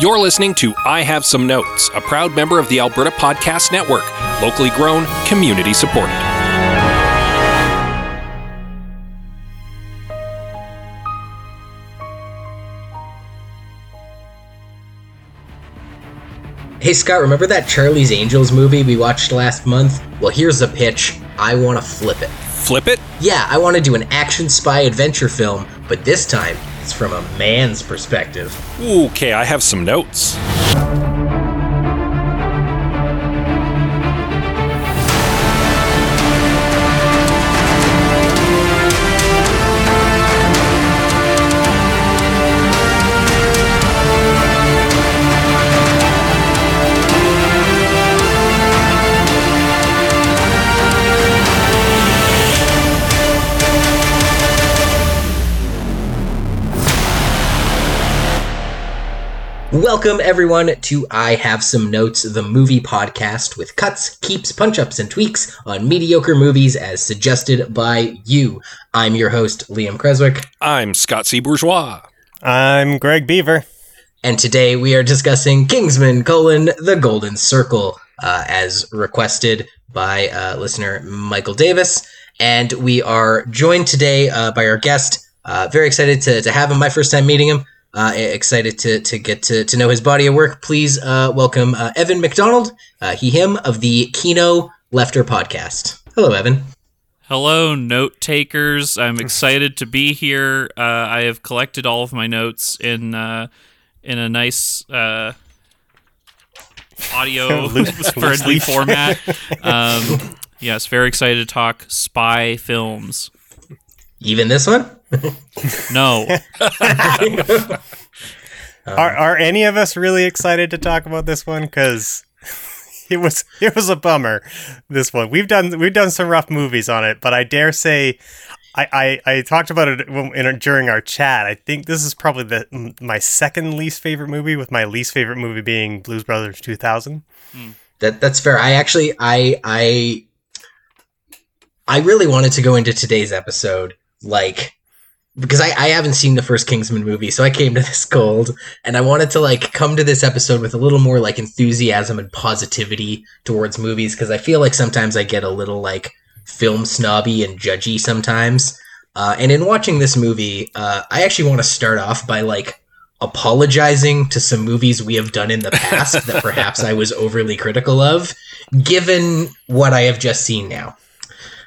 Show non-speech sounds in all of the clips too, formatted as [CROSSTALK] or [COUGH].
You're listening to I Have Some Notes, a proud member of the Alberta Podcast Network, locally grown, community supported. Hey Scott, remember that Charlie's Angels movie we watched last month? Well, here's a pitch. I want to flip it. Flip it? Yeah, I want to do an action spy adventure film, but this time from a man's perspective. Okay, I have some notes. Welcome, everyone, to I Have Some Notes, the movie podcast with cuts, keeps, punch ups, and tweaks on mediocre movies as suggested by you. I'm your host, Liam Creswick. I'm Scott C. Bourgeois. I'm Greg Beaver. And today we are discussing Kingsman, colon, The Golden Circle, uh, as requested by uh, listener Michael Davis. And we are joined today uh, by our guest. Uh, very excited to, to have him. My first time meeting him. Uh, excited to, to get to, to know his body of work. Please uh, welcome uh, Evan McDonald, uh, he, him of the Kino Lefter podcast. Hello, Evan. Hello, note takers. I'm excited to be here. Uh, I have collected all of my notes in uh, in a nice audio [LAUGHS] [LAUGHS] friendly format. Um, yes, very excited to talk spy films. Even this one? No. [LAUGHS] are are any of us really excited to talk about this one? Because it was it was a bummer. This one we've done we've done some rough movies on it, but I dare say. I, I, I talked about it in, during our chat. I think this is probably the my second least favorite movie, with my least favorite movie being Blues Brothers 2000. Hmm. That that's fair. I actually I I I really wanted to go into today's episode like because I, I haven't seen the first Kingsman movie, so I came to this cold, and I wanted to like come to this episode with a little more like enthusiasm and positivity towards movies because I feel like sometimes I get a little like film snobby and judgy sometimes. Uh, and in watching this movie, uh, I actually want to start off by like apologizing to some movies we have done in the past that perhaps I was overly critical of, given what I have just seen now.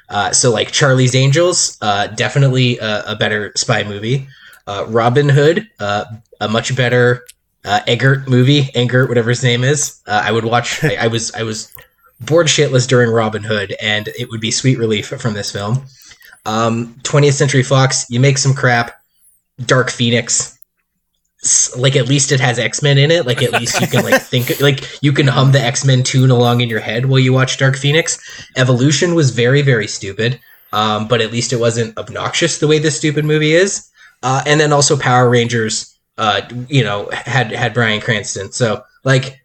Uh, so like Charlie's Angels, uh, definitely a, a, better spy movie. Uh, Robin Hood, uh, a much better uh, Eggert movie. Eggert, whatever his name is. Uh, I would watch. [LAUGHS] I, I, was I was bored shitless during Robin Hood, and it would be sweet relief from this film. Um, 20th Century Fox, you make some crap. Dark Phoenix, like at least it has X-Men in it. Like at least you can like [LAUGHS] think like you can hum the X-Men tune along in your head while you watch Dark Phoenix. Evolution was very very stupid. Um, but at least it wasn't obnoxious the way this stupid movie is. Uh, and then also Power Rangers, uh, you know, had had Bryan Cranston. So like,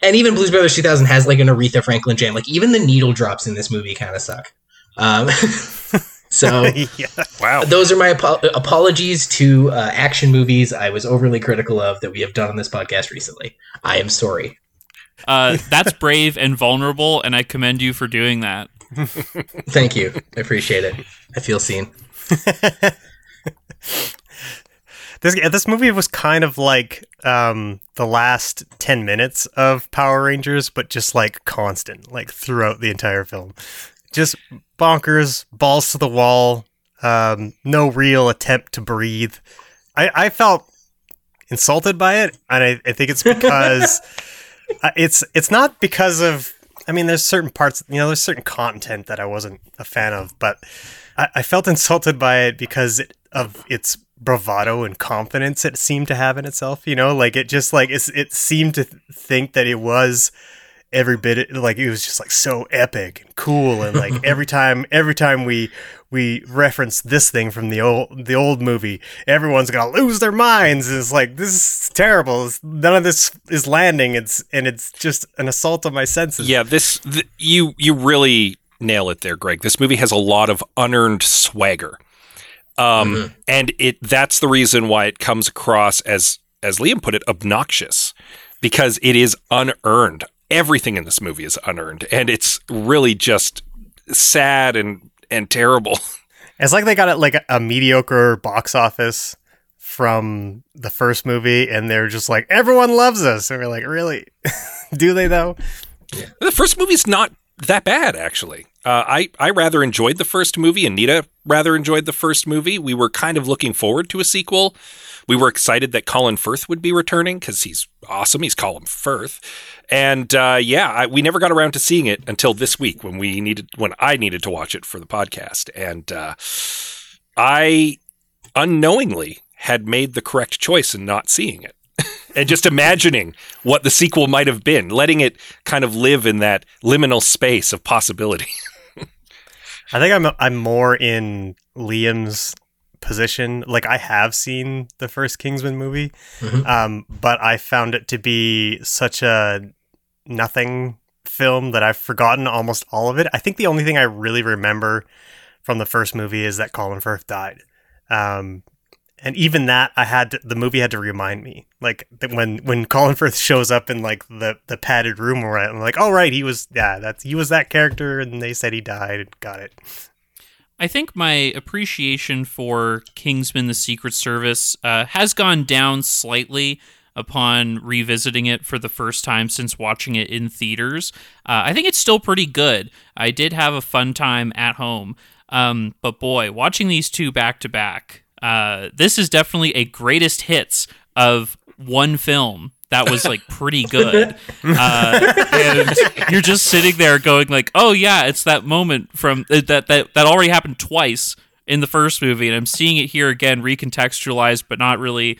and even Blues Brothers 2000 has like an Aretha Franklin jam. Like even the needle drops in this movie kind of suck. Um, [LAUGHS] So, [LAUGHS] yeah. wow. Those are my ap- apologies to uh, action movies I was overly critical of that we have done on this podcast recently. I am sorry. Uh, that's brave and vulnerable, and I commend you for doing that. Thank you. I appreciate it. I feel seen. [LAUGHS] this this movie was kind of like um, the last ten minutes of Power Rangers, but just like constant, like throughout the entire film just bonkers, balls to the wall, um, no real attempt to breathe. I, I felt insulted by it, and I, I think it's [LAUGHS] because uh, it's it's not because of. I mean, there's certain parts, you know, there's certain content that I wasn't a fan of, but I, I felt insulted by it because of its bravado and confidence it seemed to have in itself. You know, like it just like it's, it seemed to think that it was every bit like it was just like so epic and cool and like [LAUGHS] every time every time we we reference this thing from the old the old movie everyone's gonna lose their minds. It's like this is terrible. It's, none of this is landing. It's and it's just an assault on my senses. Yeah this th- you you really nail it there greg. This movie has a lot of unearned swagger. Um, mm-hmm. and it that's the reason why it comes across as as Liam put it, obnoxious because it is unearned. Everything in this movie is unearned, and it's really just sad and and terrible. [LAUGHS] It's like they got it like a, mediocre box office from the first movie, and they're just like, everyone loves us. And we're like, really? [LAUGHS] Do they though? The first movie's not that bad, actually. Uh, I I rather enjoyed the first movie, and Nita rather enjoyed the first movie. We were kind of looking forward to a sequel. We were excited that Colin Firth would be returning because he's awesome. He's Colin Firth, and uh, yeah, I, we never got around to seeing it until this week when we needed when I needed to watch it for the podcast, and uh, I unknowingly had made the correct choice in not seeing it. [LAUGHS] and just imagining what the sequel might have been, letting it kind of live in that liminal space of possibility. [LAUGHS] I think I'm I'm more in Liam's position. Like I have seen the first Kingsman movie, Mhm. um, but I found it to be such a nothing film that I've forgotten almost all of it. I think the only thing I really remember from the first movie is that Colin Firth died. Um, and even that, I had to, the movie had to remind me. Like that when when Colin Firth shows up in like the the padded room, where I'm like, oh right, he was yeah, that's he was that character, and they said he died. Got it. I think my appreciation for Kingsman: The Secret Service uh, has gone down slightly upon revisiting it for the first time since watching it in theaters. Uh, I think it's still pretty good. I did have a fun time at home, um, but boy, watching these two back to back, uh, this is definitely a greatest hits of one film that was like pretty good. Uh, and you're just sitting there going like, "Oh yeah, it's that moment from uh, that that that already happened twice in the first movie, and I'm seeing it here again, recontextualized, but not really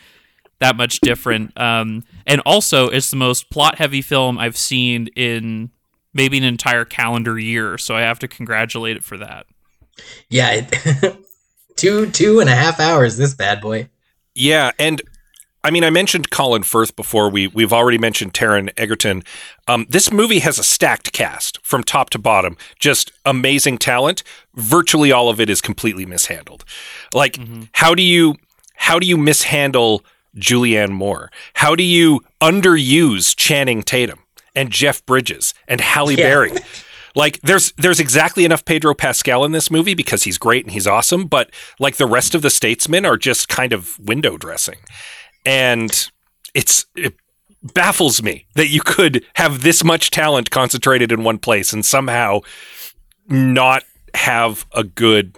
that much different." Um, and also, it's the most plot-heavy film I've seen in maybe an entire calendar year, so I have to congratulate it for that. Yeah, it, [LAUGHS] two two and a half hours. This bad boy. Yeah, and I mean, I mentioned Colin Firth before. We we've already mentioned Taron Egerton. Um, this movie has a stacked cast from top to bottom, just amazing talent. Virtually all of it is completely mishandled. Like, how do you how do you mishandle Julianne Moore? How do you underuse Channing Tatum and Jeff Bridges and Halle Yeah. Berry? Like there's there's exactly enough Pedro Pascal in this movie because he's great and he's awesome, but like the rest of the statesmen are just kind of window dressing. And it's it baffles me that you could have this much talent concentrated in one place and somehow not have a good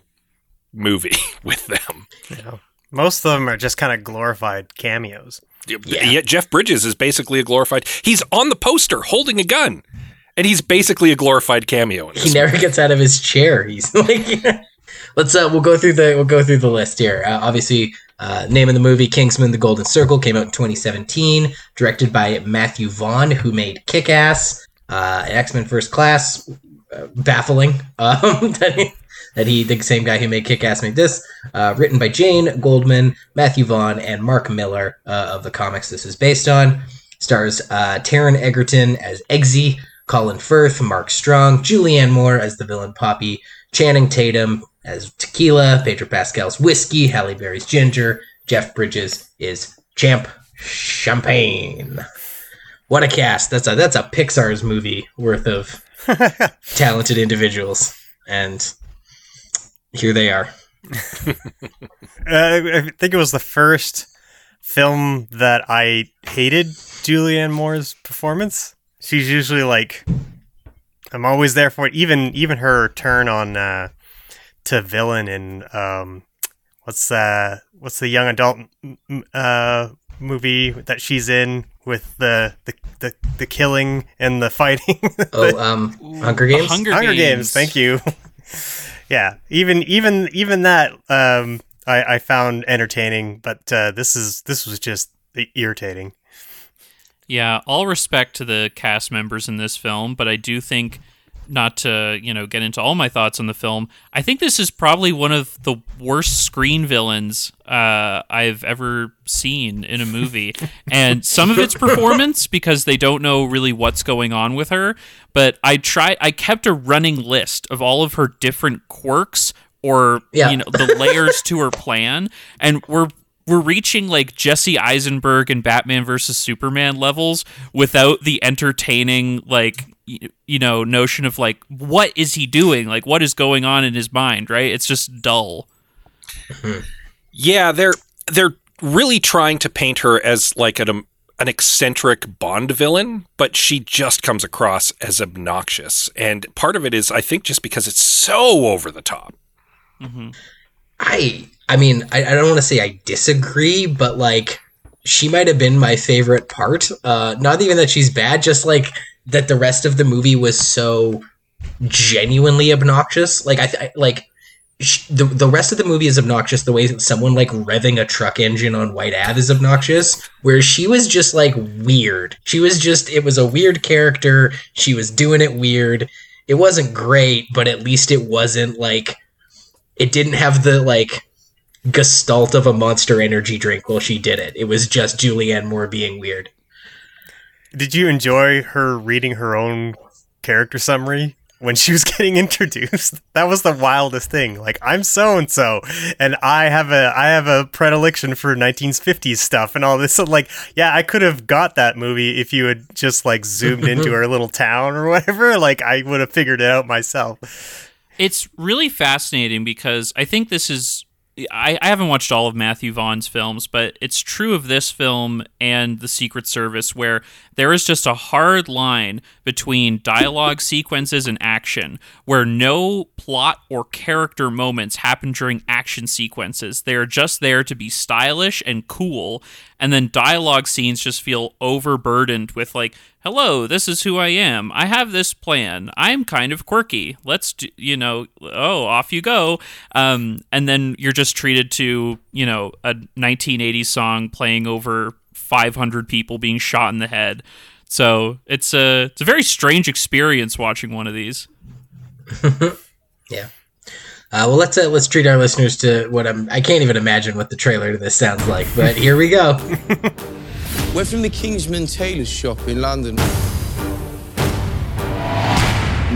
movie [LAUGHS] with them. You know, most of them are just kind of glorified cameos. Yeah. Yet Jeff Bridges is basically a glorified he's on the poster holding a gun. And he's basically a glorified cameo in He never gets out of his chair. He's [LAUGHS] like, let's uh, we'll go through the we'll go through the list here. Uh, obviously, uh, name of the movie Kingsman: The Golden Circle came out in 2017, directed by Matthew Vaughn, who made Kick Ass, uh, X Men First Class. Uh, baffling [LAUGHS] um, that, he, that he, the same guy who made Kick Ass, made this. Uh, written by Jane Goldman, Matthew Vaughn, and Mark Millar uh, of the comics this is based on. Stars uh, Taron Egerton as Eggsy, Colin Firth, Mark Strong, Julianne Moore as the villain Poppy, Channing Tatum as Tequila, Pedro Pascal's Whiskey, Halle Berry's Ginger, Jeff Bridges is Champ Champagne. What a cast! That's a that's a Pixar's movie worth of [LAUGHS] talented individuals, and here they are. [LAUGHS] Uh, I think it was the first film that I hated Julianne Moore's performance. She's usually like, I'm always there for it. Even even her turn on uh, to villain in um, what's uh what's the young adult m- m- uh movie that she's in with the the the, the killing and the fighting. [LAUGHS] Oh, um, Hunger Games. Hunger, Hunger Games. Games. Thank you. [LAUGHS] yeah, even even even that um, I, I found entertaining, but uh, this is this was just irritating. Yeah, all respect to the cast members in this film, but I do think not to, you know, get into all my thoughts on the film. I think this is probably one of the worst screen villains uh, I've ever seen in a movie. [LAUGHS] and some of it's performance because they don't know really what's going on with her, but I try I kept a running list of all of her different quirks or Yeah. you know the layers to her plan and we're we're reaching like Jesse Eisenberg and Batman versus Superman levels without the entertaining like y- you know notion of like what is he doing like what is going on in his mind right it's just dull [LAUGHS] Yeah, they're they're really trying to paint her as like an um, an eccentric Bond villain, but she just comes across as obnoxious. And part of it is, I think, just because it's so over the top. I I mean, I, I don't want to say I disagree, but like she might have been my favorite part. Uh not even that she's bad, just like that the rest of the movie was so genuinely obnoxious. Like I, I like sh- the the rest of the movie is obnoxious the way that someone like revving a truck engine on White Ave is obnoxious, where she was just like weird. She was just it was a weird character. She was doing it weird. It wasn't great, but at least it wasn't like it didn't have the like gestalt of a monster energy drink while she did it. It was just Julianne Moore being weird. Did you enjoy her reading her own character summary when she was [LAUGHS] getting introduced? That was the wildest thing. Like, I'm so and so, and I have a I have a predilection for 1950s stuff and all this. So, like, yeah, I could have got that movie if you had just like zoomed [LAUGHS] into her little town or whatever. [LAUGHS] Like, I would have figured it out myself. it's really fascinating because I think this is. I, I haven't watched all of Matthew Vaughn's films, but it's true of this film and The Secret Service, where there is just a hard line between dialogue [LAUGHS] sequences and action, where no plot or character moments happen during action sequences. They are just there to be stylish and cool, and then dialogue scenes just feel overburdened with, like, hello, this is who I am. I have this plan. I'm kind of quirky. Let's do, you know, oh, off you go. Um, and then you're just treated to, you know, a 1980s song playing over 500 people being shot in the head. So it's a it's a very strange experience watching one of these. [LAUGHS] Yeah. Uh, well, let's uh, let's treat our listeners to what I'm. I can't even imagine what the trailer to this sounds like, but here we go. [LAUGHS] We're from the Kingsman Tailors shop in London.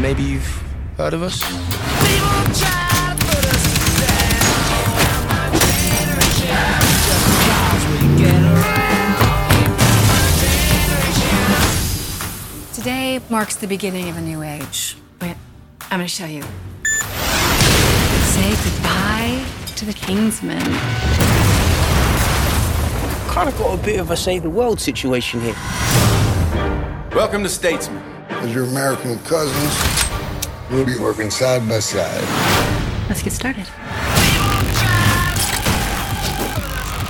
Maybe you've heard of us? Today marks the beginning of a new age. Wait, I'm gonna show you. Say goodbye to the Kingsmen. Kind of got a bit of a save the world situation here. Welcome to Statesman. As your American cousins, we'll be working side by side. Let's get started.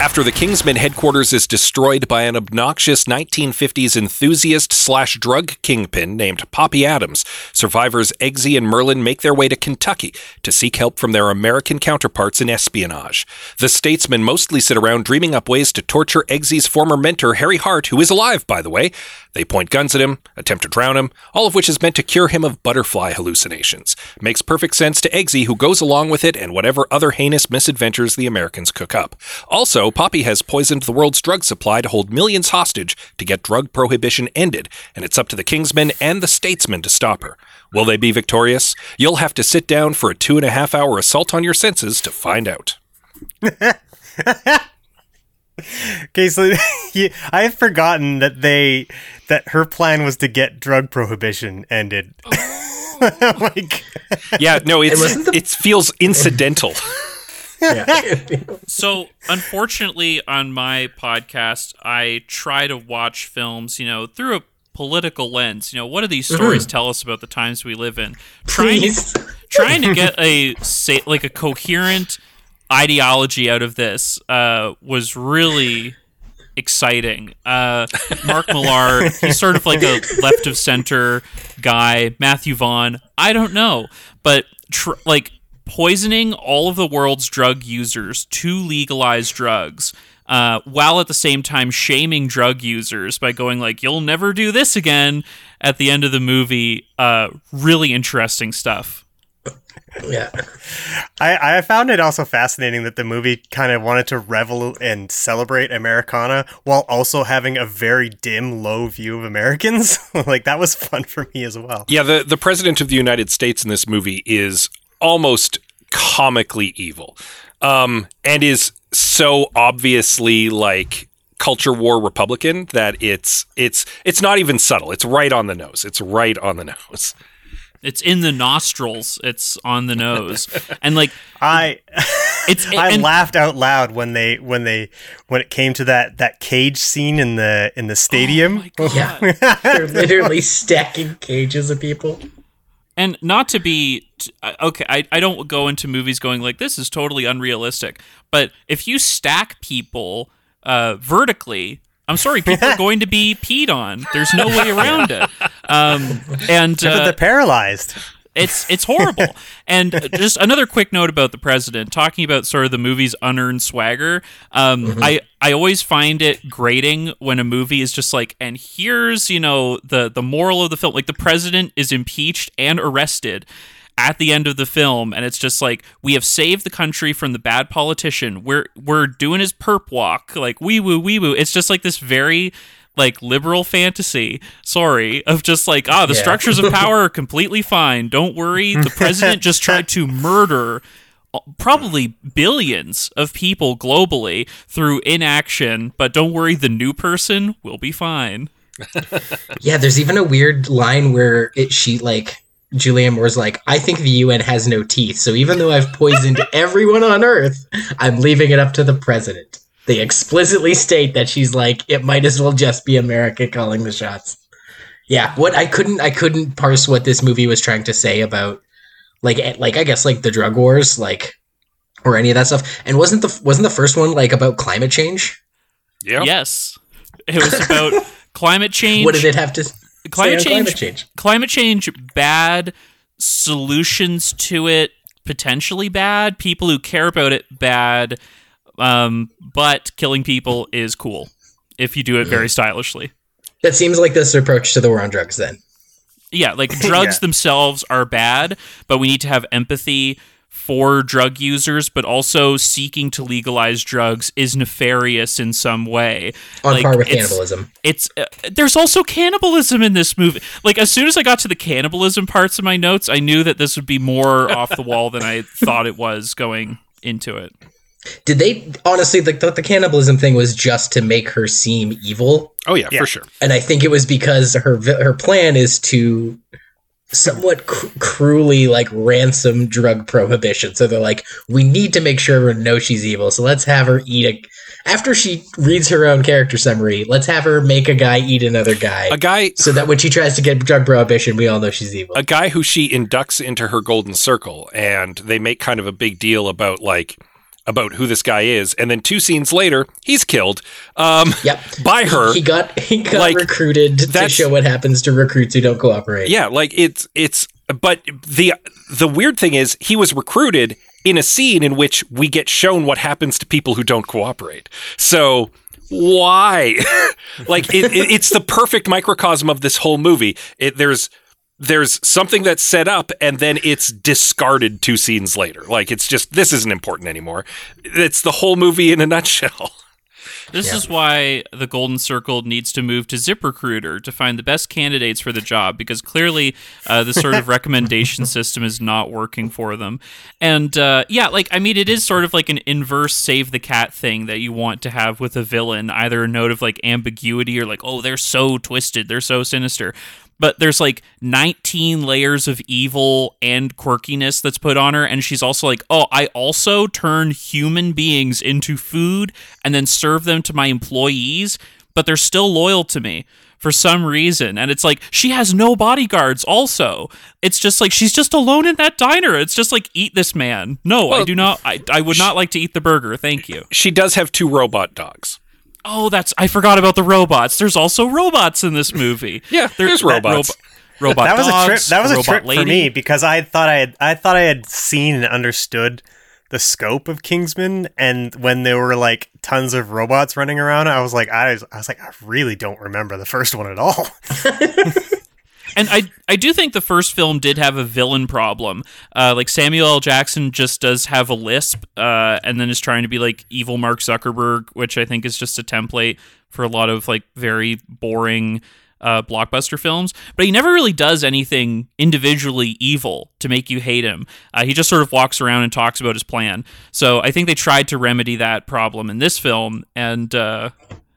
After the Kingsman headquarters is destroyed by an obnoxious 1950s enthusiast slash drug kingpin named Poppy Adams, survivors Eggsy and Merlin make their way to Kentucky to seek help from their American counterparts in espionage. The statesmen mostly sit around dreaming up ways to torture Eggsy's former mentor, Harry Hart, who is alive, by the way. They point guns at him, attempt to drown him, all of which is meant to cure him of butterfly hallucinations. Makes perfect sense to Eggsy, who goes along with it and whatever other heinous misadventures the Americans cook up. Also, Poppy has poisoned the world's drug supply to hold millions hostage to get drug prohibition ended, and it's up to the Kingsmen and the statesmen to stop her. Will they be victorious? You'll have to sit down for a two and a half hour assault on your senses to find out. [LAUGHS] Okay, so [LAUGHS] I had forgotten that they that her plan was to get drug prohibition ended. [LAUGHS] Oh. like, Yeah, no, it's, wasn't the- it feels incidental. Yeah. [LAUGHS] So, unfortunately, on my podcast, I try to watch films, you know, through a political lens. You know, what do these stories tell us about the times we live in? Trying to, trying to get a say like a coherent ideology out of this uh, was really exciting. Uh, Mark Millar, he's sort of like a left of center guy. Matthew Vaughn, I don't know, but tr- like poisoning all of the world's drug users to legalize drugs. Uh, while at the same time shaming drug users by going like you'll never do this again at the end of the movie uh, really interesting stuff [LAUGHS] yeah. I, I found it also fascinating that the movie kind of wanted to revel and celebrate Americana while also having a very dim, low view of Americans. [LAUGHS] like that was fun for me as well. Yeah, the, the president of the United States in this movie is almost comically evil. Um, and is so obviously like culture war Republican that it's it's it's not even subtle. It's right on the nose. It's right on the nose. It's in the nostrils. It's on the nose, and like I it's I and- laughed out loud when they when they when it came to that that cage scene in the in the stadium. oh Yeah, they're literally stacking cages of people. And not to be t- uh, okay, I, I don't go into movies going like this is totally unrealistic. But if you stack people uh, vertically, I'm sorry, [LAUGHS] people are going to be peed on. There's no way around it. [LAUGHS] Um, and uh, they're paralyzed. It's it's horrible. [LAUGHS] and just another quick note about the president, talking about sort of the movie's unearned swagger. Um, I I always find it grating when a movie is just like, and here's you know the the moral of the film, like the president is impeached and arrested. At the end of the film, and it's just like we have saved the country from the bad politician. We're we're doing his perp walk, like wee woo wee woo. It's just like this very like liberal fantasy sorry of just like ah the Yeah. structures of [LAUGHS] power are completely fine don't worry the president just [LAUGHS] tried to murder uh, probably billions of people globally through inaction but don't worry the new person will be fine [LAUGHS] Yeah, there's even a weird line where it she like Julianne Moore's like, I think the UN has no teeth, so even though I've poisoned everyone on Earth, I'm leaving it up to the president. They explicitly state that she's like, it might as well just be America calling the shots. Yeah, what I couldn't I couldn't parse what this movie was trying to say about like eh, like I guess like the drug wars, like or any of that stuff. And wasn't the wasn't the first one like about climate change? Yeah. yes it was about [LAUGHS] climate change What did it have to climate change, climate change? climate change bad solutions to it potentially bad people who care about it bad um, but killing people is cool if you do it very stylishly That seems like this approach to the war on drugs then. yeah like [LAUGHS] drugs Yeah. themselves are bad but we need to have empathy for drug users but also seeking to legalize drugs is nefarious in some way On Like, par with it's- cannibalism. it's uh, there's also cannibalism in this movie. Like as soon as I got to the cannibalism parts of my notes, I knew that this would be more [LAUGHS] off the wall than I thought it was going into it. Did they honestly the, the the cannibalism thing was just to make her seem evil, Oh yeah, Yeah. for sure. and I think it was because her her plan is to somewhat cr- cruelly like ransom drug prohibition. So they're like, we need to make sure everyone knows she's evil. So let's have her eat a. After she reads her own character summary, let's have her make a guy eat another guy, A guy so that when she tries to get drug prohibition, we all know she's evil. a guy who she inducts into her golden circle and they make kind of a big deal about like about who this guy is and then two scenes later he's killed um Yep. by her He got he got Like, recruited to show what happens to recruits who don't cooperate. yeah like it's it's but the the weird thing is he was recruited in a scene in which we get shown what happens to people who don't cooperate so why [LAUGHS] like it, it, it's the perfect microcosm of this whole movie it, there's there's something that's set up and then it's discarded two scenes later like it's just this isn't important anymore it's the whole movie in a [LAUGHS] nutshell This Yeah. is why the Golden Circle needs to move to ZipRecruiter to find the best candidates for the job because clearly uh, the sort of [LAUGHS] recommendation system is not working for them. And uh, yeah, like, I mean, it is sort of like an inverse save the cat thing that you want to have with a villain, either a note of like ambiguity or like, oh, they're so twisted, they're so sinister. But there's like 19 layers of evil and quirkiness that's put on her. And she's also like, oh, I also turn human beings into food and then serve them to my employees, but they're still loyal to me for some reason. And it's like, she has no bodyguards, also. It's just like, she's just alone in that diner. It's just like, eat this man. No, I do not. I, I would not like to eat the burger. Thank you. she does have two robot dogs Oh, that's. I forgot about the robots. There's also robots in this movie. [LAUGHS] Yeah, There- there's that robots. robot that was a trip. dogs, That was a robot trip for lady. me because I thought I had I thought I had seen and understood the scope of Kingsman, and when there were like tons of robots running around, I was like, I was, I was like, I really don't remember the first one at all. [LAUGHS] [LAUGHS] And I I do think the first film did have a villain problem. Uh, like Samuel L. Jackson just does have a lisp, uh, and then is trying to be like evil Mark Zuckerberg, which I think is just a template for a lot of like very boring uh, blockbuster films, but he never really does anything individually evil to make you hate him. Uh, he just sort of walks around and talks about his plan. So I think they tried to remedy that problem in this film, and uh,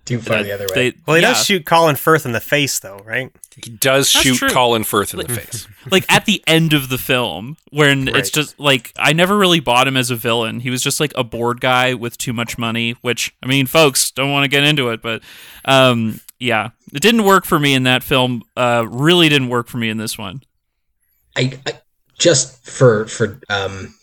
Too far uh, the other way. they- Well, he yeah. does shoot Colin Firth in the face, though, right? He does That's shoot true. Colin Firth in the face. [LAUGHS] like at the end of the film when Right. it's just like I never really bought him as a villain. He was just like a bored guy with too much money, which I mean, folks don't want to get into it, but um yeah, it didn't work for me in that film. Uh really didn't work for me in this one. I, I just for for um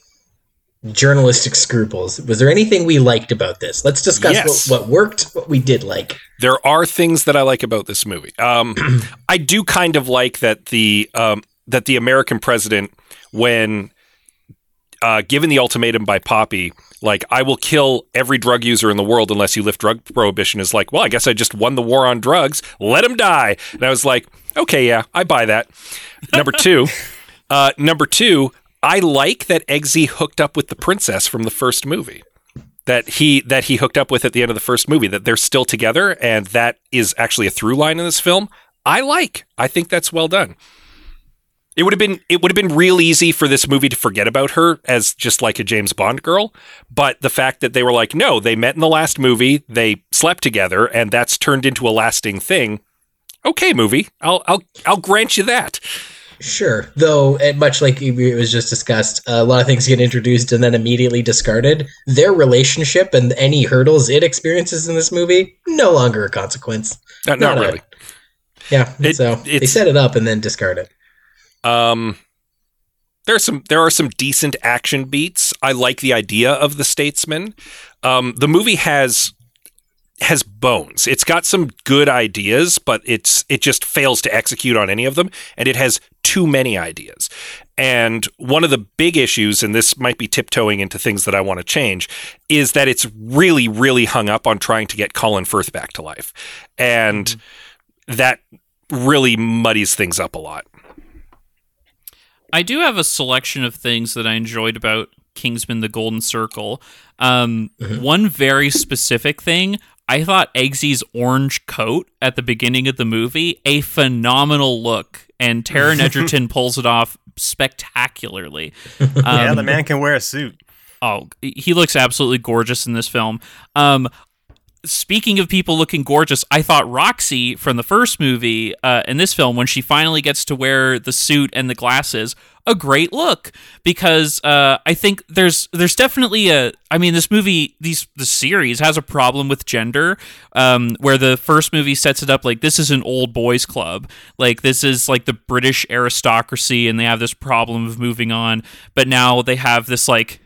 journalistic scruples was there anything we liked about this let's discuss Yes. what, what worked what we did like There are things that I like about this movie. Um, [CLEARS THROAT] I do kind of like that the um, that the American president, when uh, given the ultimatum by Poppy, like I will kill every drug user in the world unless you lift drug prohibition, is like, well, I guess I just won the war on drugs. Let him die. And I was like, okay, yeah, I buy that. Number two, [LAUGHS] uh, number two, I like that Eggsy hooked up with the princess from the first movie. That he that he hooked up with at the end of the first movie that they're still together and that is actually a through line in this film. I like. I think that's well done. It would have been it would have been real easy for this movie to forget about her as just like a james bond girl but the fact that they were like no they met in the last movie they slept together and that's turned into a lasting thing. Okay movie. I'll i'll i'll grant you that sure though and much like it was just discussed a lot of things get introduced and then immediately discarded their relationship and any hurdles it experiences in this movie no longer a consequence not, not Not a- really yeah It- so they set it up and then discard it Um, there's some there are some decent action beats. I like the idea of the statesman. Um, the movie has has bones. It's got some good ideas, but it's it just fails to execute on any of them, and it has too many ideas. And one of the big issues, and this might be tiptoeing into things that I want to change, is that it's really, really hung up on trying to get Colin Firth back to life, and that really muddies things up a lot. I do have a selection of things that I enjoyed about Kingsman: The Golden Circle. Um, One very specific thing. I thought Eggsy's orange coat at the beginning of the movie a phenomenal look, and Taron [LAUGHS] Egerton pulls it off spectacularly. yeah, Um, the man can wear a suit. Oh, he looks absolutely gorgeous in this film. Um, speaking of people looking gorgeous, I thought Roxy from the first movie uh, in this film, when she finally gets to wear the suit and the glasses, a great look because uh, I think there's there's definitely a. I mean, this movie, these the series has a problem with gender, um, where the first movie sets it up like this is an old boys club, like this is like the British aristocracy, and they have this problem of moving on, but now they have this like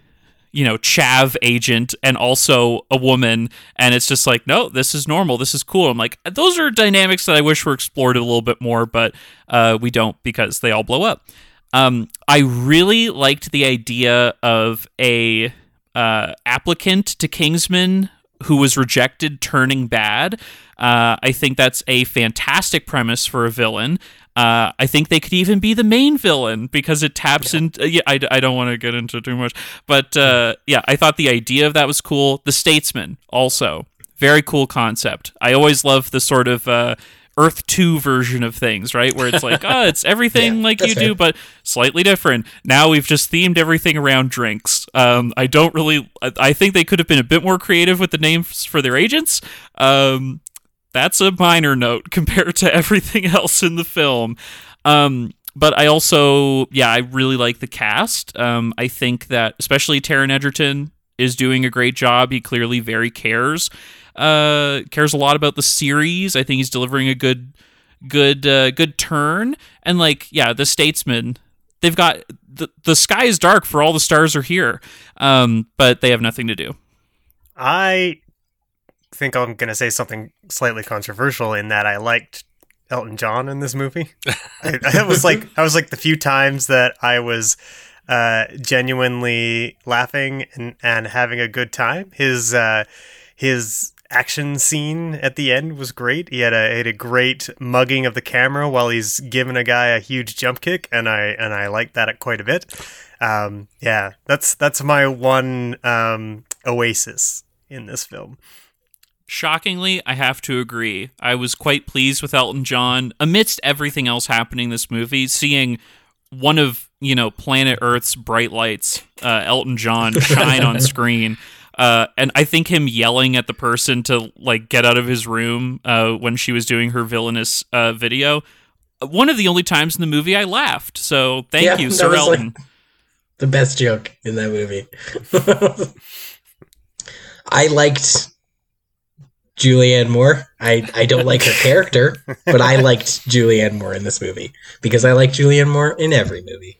you know, chav agent and also a woman. And it's just like, no, this is normal. This is cool. I'm like, those are dynamics that I wish were explored a little bit more, but uh, we don't because they all blow up. Um, I really liked the idea of a uh, applicant to Kingsman who was rejected turning bad. Uh, I think that's a fantastic premise for a villain. Uh, I think they could even be the main villain because it taps into. Yeah, I, I don't want to get into too much, but uh, yeah, I thought the idea of that was cool. The Statesman also very cool concept. I always love the sort of uh, Earth Two version of things, right? Where it's like, oh, [LAUGHS] it's everything Yeah, like you fair. do, but slightly different. Now we've just themed everything around drinks. Um, I don't really. I, I think they could have been a bit more creative with the names for their agents. Um, that's a minor note [LAUGHS] compared to everything else in the film. Um, but I also, yeah, I really like the cast. Um, I think that especially Taron Egerton is doing a great job. He clearly very cares, uh, cares a lot about the series. I think he's delivering a good, good, uh, good turn. And like, yeah, the Statesman, they've got the the sky is dark for all the stars are here, um, but they have nothing to do. I think I'm going to say something slightly controversial in that I liked Elton John in this movie. I, I was like, I was like the few times that I was uh, genuinely laughing and, and having a good time. His uh, his action scene at the end was great. He had a he had a great mugging of the camera while he's giving a guy a huge jump kick, and I and I liked that quite a bit. Um, yeah, that's that's my one um, oasis in this film. Shockingly, I have to agree. I was quite pleased with Elton John amidst everything else happening in this movie, seeing one of you know planet Earth's bright lights, uh, Elton John, [LAUGHS] shine on screen. Uh, and I think him yelling at the person to like get out of his room uh, when she was doing her villainous uh, video. One of the only times in the movie I laughed. So thank Yeah, you, Sir was, like, Elton. the best joke in that movie. [LAUGHS] I liked Julianne Moore. I, I don't like her [LAUGHS] character, but I liked Julianne Moore in this movie because I like Julianne Moore in every movie.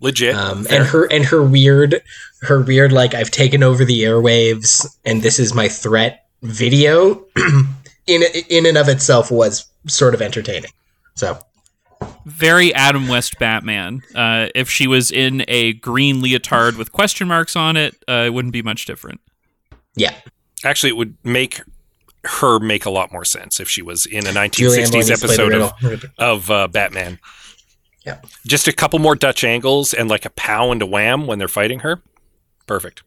Legit. Um, and her and her weird, her weird like I've taken over the airwaves and this is my threat video [CLEARS THROAT] in in and of itself was sort of entertaining. So very Adam West Batman. Uh, if she was in a green leotard with question marks on it, uh, it wouldn't be much different. yeah, Actually, it would make her make a lot more sense if she was in a 1960s needs to play the episode of, of uh, Batman. Yeah. Just a couple more Dutch angles and like a pow and a wham when they're fighting her. Perfect.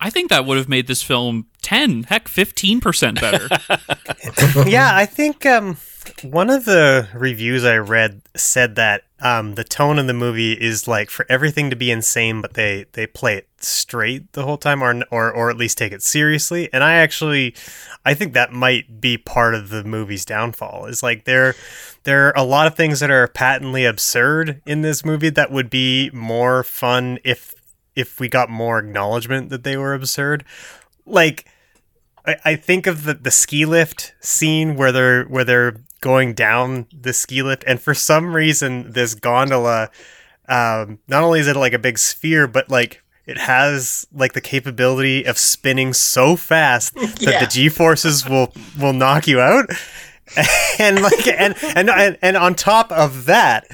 I think that would have made this film 10, heck, 15% better. [LAUGHS] yeah, I think um, one of the reviews I read said that um, the tone of the movie is like for everything to be insane, but they they play it straight the whole time, or or or at least take it seriously. And I actually, I think that might be part of the movie's downfall. Is like there there are a lot of things that are patently absurd in this movie that would be more fun if if we got more acknowledgement that they were absurd. Like I, I think of the, the ski lift scene where they're where they're going down the ski lift, and for some reason, this gondola, um, not only is it like a big sphere, but like it has like the capability of spinning so fast [LAUGHS] that Yeah. the g forces will will knock you out, [LAUGHS] and like and and and, and on top of that.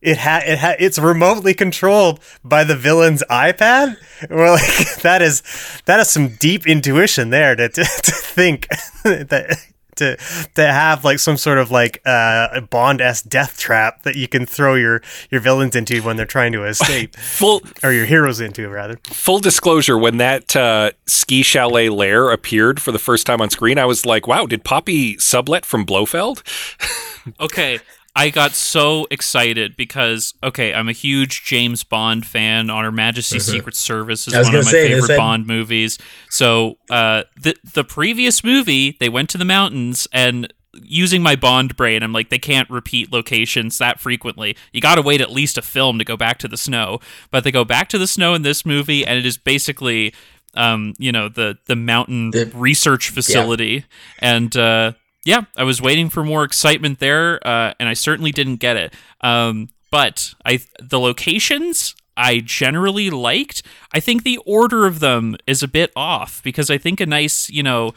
It ha it ha it's remotely controlled by the villain's iPad. Well, [LAUGHS] like that is that is some deep intuition there to to, to think that to to have like some sort of like uh, Bond s death trap that you can throw your your villains into when they're trying to escape, [LAUGHS] Full or your heroes into rather. full disclosure, when that uh, ski chalet lair appeared for the first time on screen, I was like, "Wow, did Poppy sublet from Blofeld?" [LAUGHS] okay, I got so excited because, okay, I'm a huge James Bond fan. On Her Majesty's Secret Service is one of my say, favorite Bond movies. So, uh, the the previous movie, they went to the mountains and using my Bond brain, I'm like, they can't repeat locations that frequently. You got to wait at least a film to go back to the snow. But they go back to the snow in this movie, and it is basically, um, you know, the the mountain The- research facility, and uh, yeah, I was waiting for more excitement there, uh, and I certainly didn't get it. Um, but I the locations I generally liked. I think the order of them is a bit off because I think a nice, you know,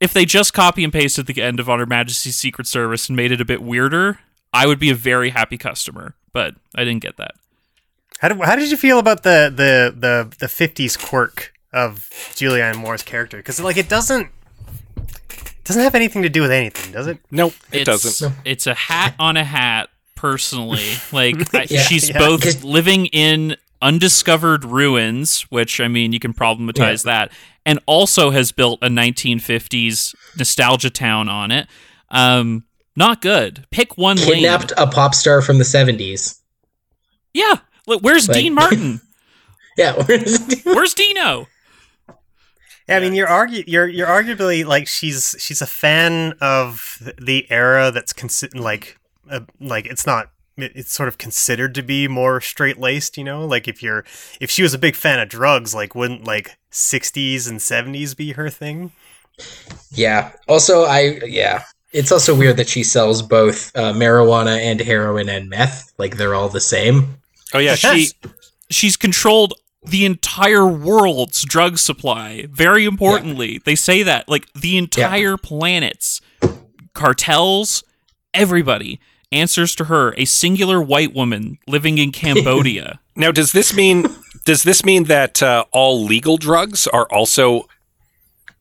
if they just copy and pasted the end of On Her Majesty's Secret Service and made it a bit weirder, I would be a very happy customer. But I didn't get that. How did, how did you feel about the the the the fifties quirk of Julianne Moore's character? Because like it doesn't doesn't have anything to do with anything, does it? Nope, it it's, doesn't. It's a hat on a hat. Personally, [LAUGHS] like I, Yeah, she's yeah. both 'Cause- living in undiscovered ruins, which I mean, you can problematize that, and also has built a 1950s nostalgia town on it. Um, not good. Pick one lane. kidnapped a pop star from the seventies. Yeah. Look, where's Like- Dean Martin? [LAUGHS] Yeah, where's Where's Dino? Yeah, I mean, you're argu- you're you're arguably like she's she's a fan of the era that's consi- like uh, like it's not it's sort of considered to be more straight laced, you know. Like if you're if she was a big fan of drugs, like wouldn't like 60s and 70s be her thing? Yeah. Also, I yeah. It's also weird that she sells both uh, marijuana and heroin and meth. Like they're all the same. Oh yeah, she She's controlled the entire world's drug supply. Very importantly, they say that like the entire planet's cartels, everybody answers to her, a singular white woman living in Cambodia. [LAUGHS] Now, does this mean does this mean that uh, all legal drugs are also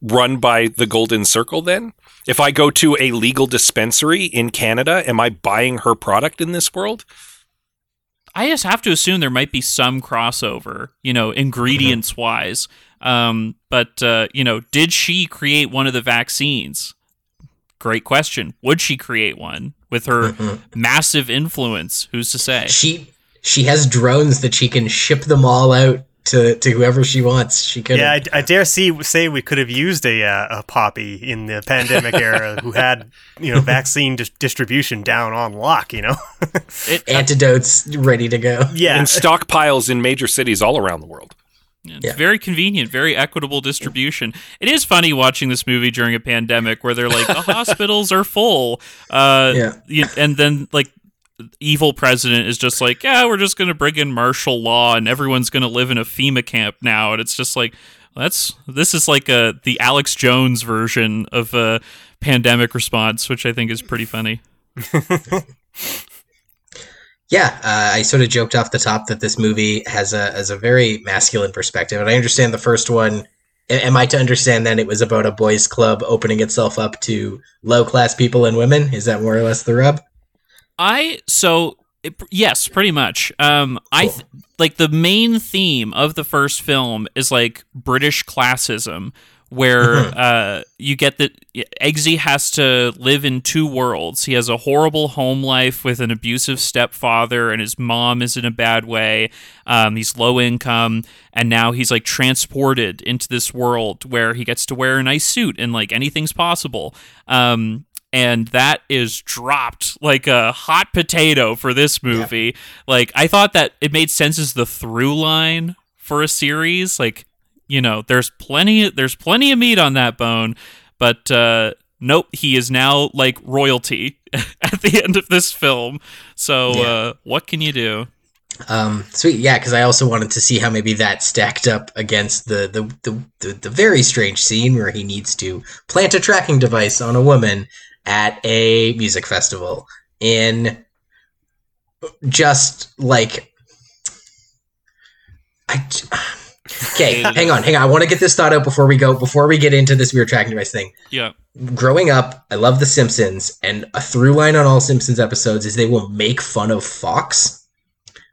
run by the Golden Circle? Then, if I go to a legal dispensary in Canada, am I buying her product in this world? I just have to assume there might be some crossover, you know, ingredients wise. Um, but uh, you know, did she create one of the vaccines? Great question. Would she create one with her [LAUGHS] massive influence? Who's to say? She she has drones that she can ship them all out to, to whoever she wants. She could. Yeah, I, I dare see say we could have used a uh, a poppy in the pandemic [LAUGHS] era who had you know vaccine dis- distribution down on lock. You know, [LAUGHS] It, antidotes ready to go. yeah, and stockpiles in major cities all around the world. It's Yeah. very convenient, very equitable distribution. It is funny watching this movie during a pandemic where they're like the [LAUGHS] hospitals are full, uh, Yeah. and then like evil president is just like, yeah, we're just gonna bring in martial law and everyone's gonna live in a FEMA camp now, and it's just like that's this is like a the Alex Jones version of a pandemic response, which I think is pretty funny. [LAUGHS] Yeah, uh, I sort of joked off the top that this movie has a has a very masculine perspective, and I understand the first one. Am I to understand then it was about a boys' club opening itself up to low class people and women? Is that more or less the rub? I so it, yes, pretty much. Um, I th- like the main theme of the first film is like British classism, where uh, you get that Eggsy has to live in two worlds. He has a horrible home life with an abusive stepfather, and his mom is in a bad way. Um, he's low income, and now he's like transported into this world where he gets to wear a nice suit and like anything's possible. Um, and that is dropped like a hot potato for this movie. Like I thought that it made sense as the through line for a series. Like you know, there's plenty there's plenty of meat on that bone, but uh, nope, he is now like royalty [LAUGHS] at the end of this film. So Yeah. uh, what can you do? Um, sweet, yeah, because I also wanted to see how maybe that stacked up against the the, the the the very strange scene where he needs to plant a tracking device on a woman at a music festival in just like I Okay, hang on, hang on. I want to get this thought out before we go. Before we get into this weird tracking device thing. Yeah. Growing up, I love The Simpsons, and a through line on all Simpsons episodes is they will make fun of Fox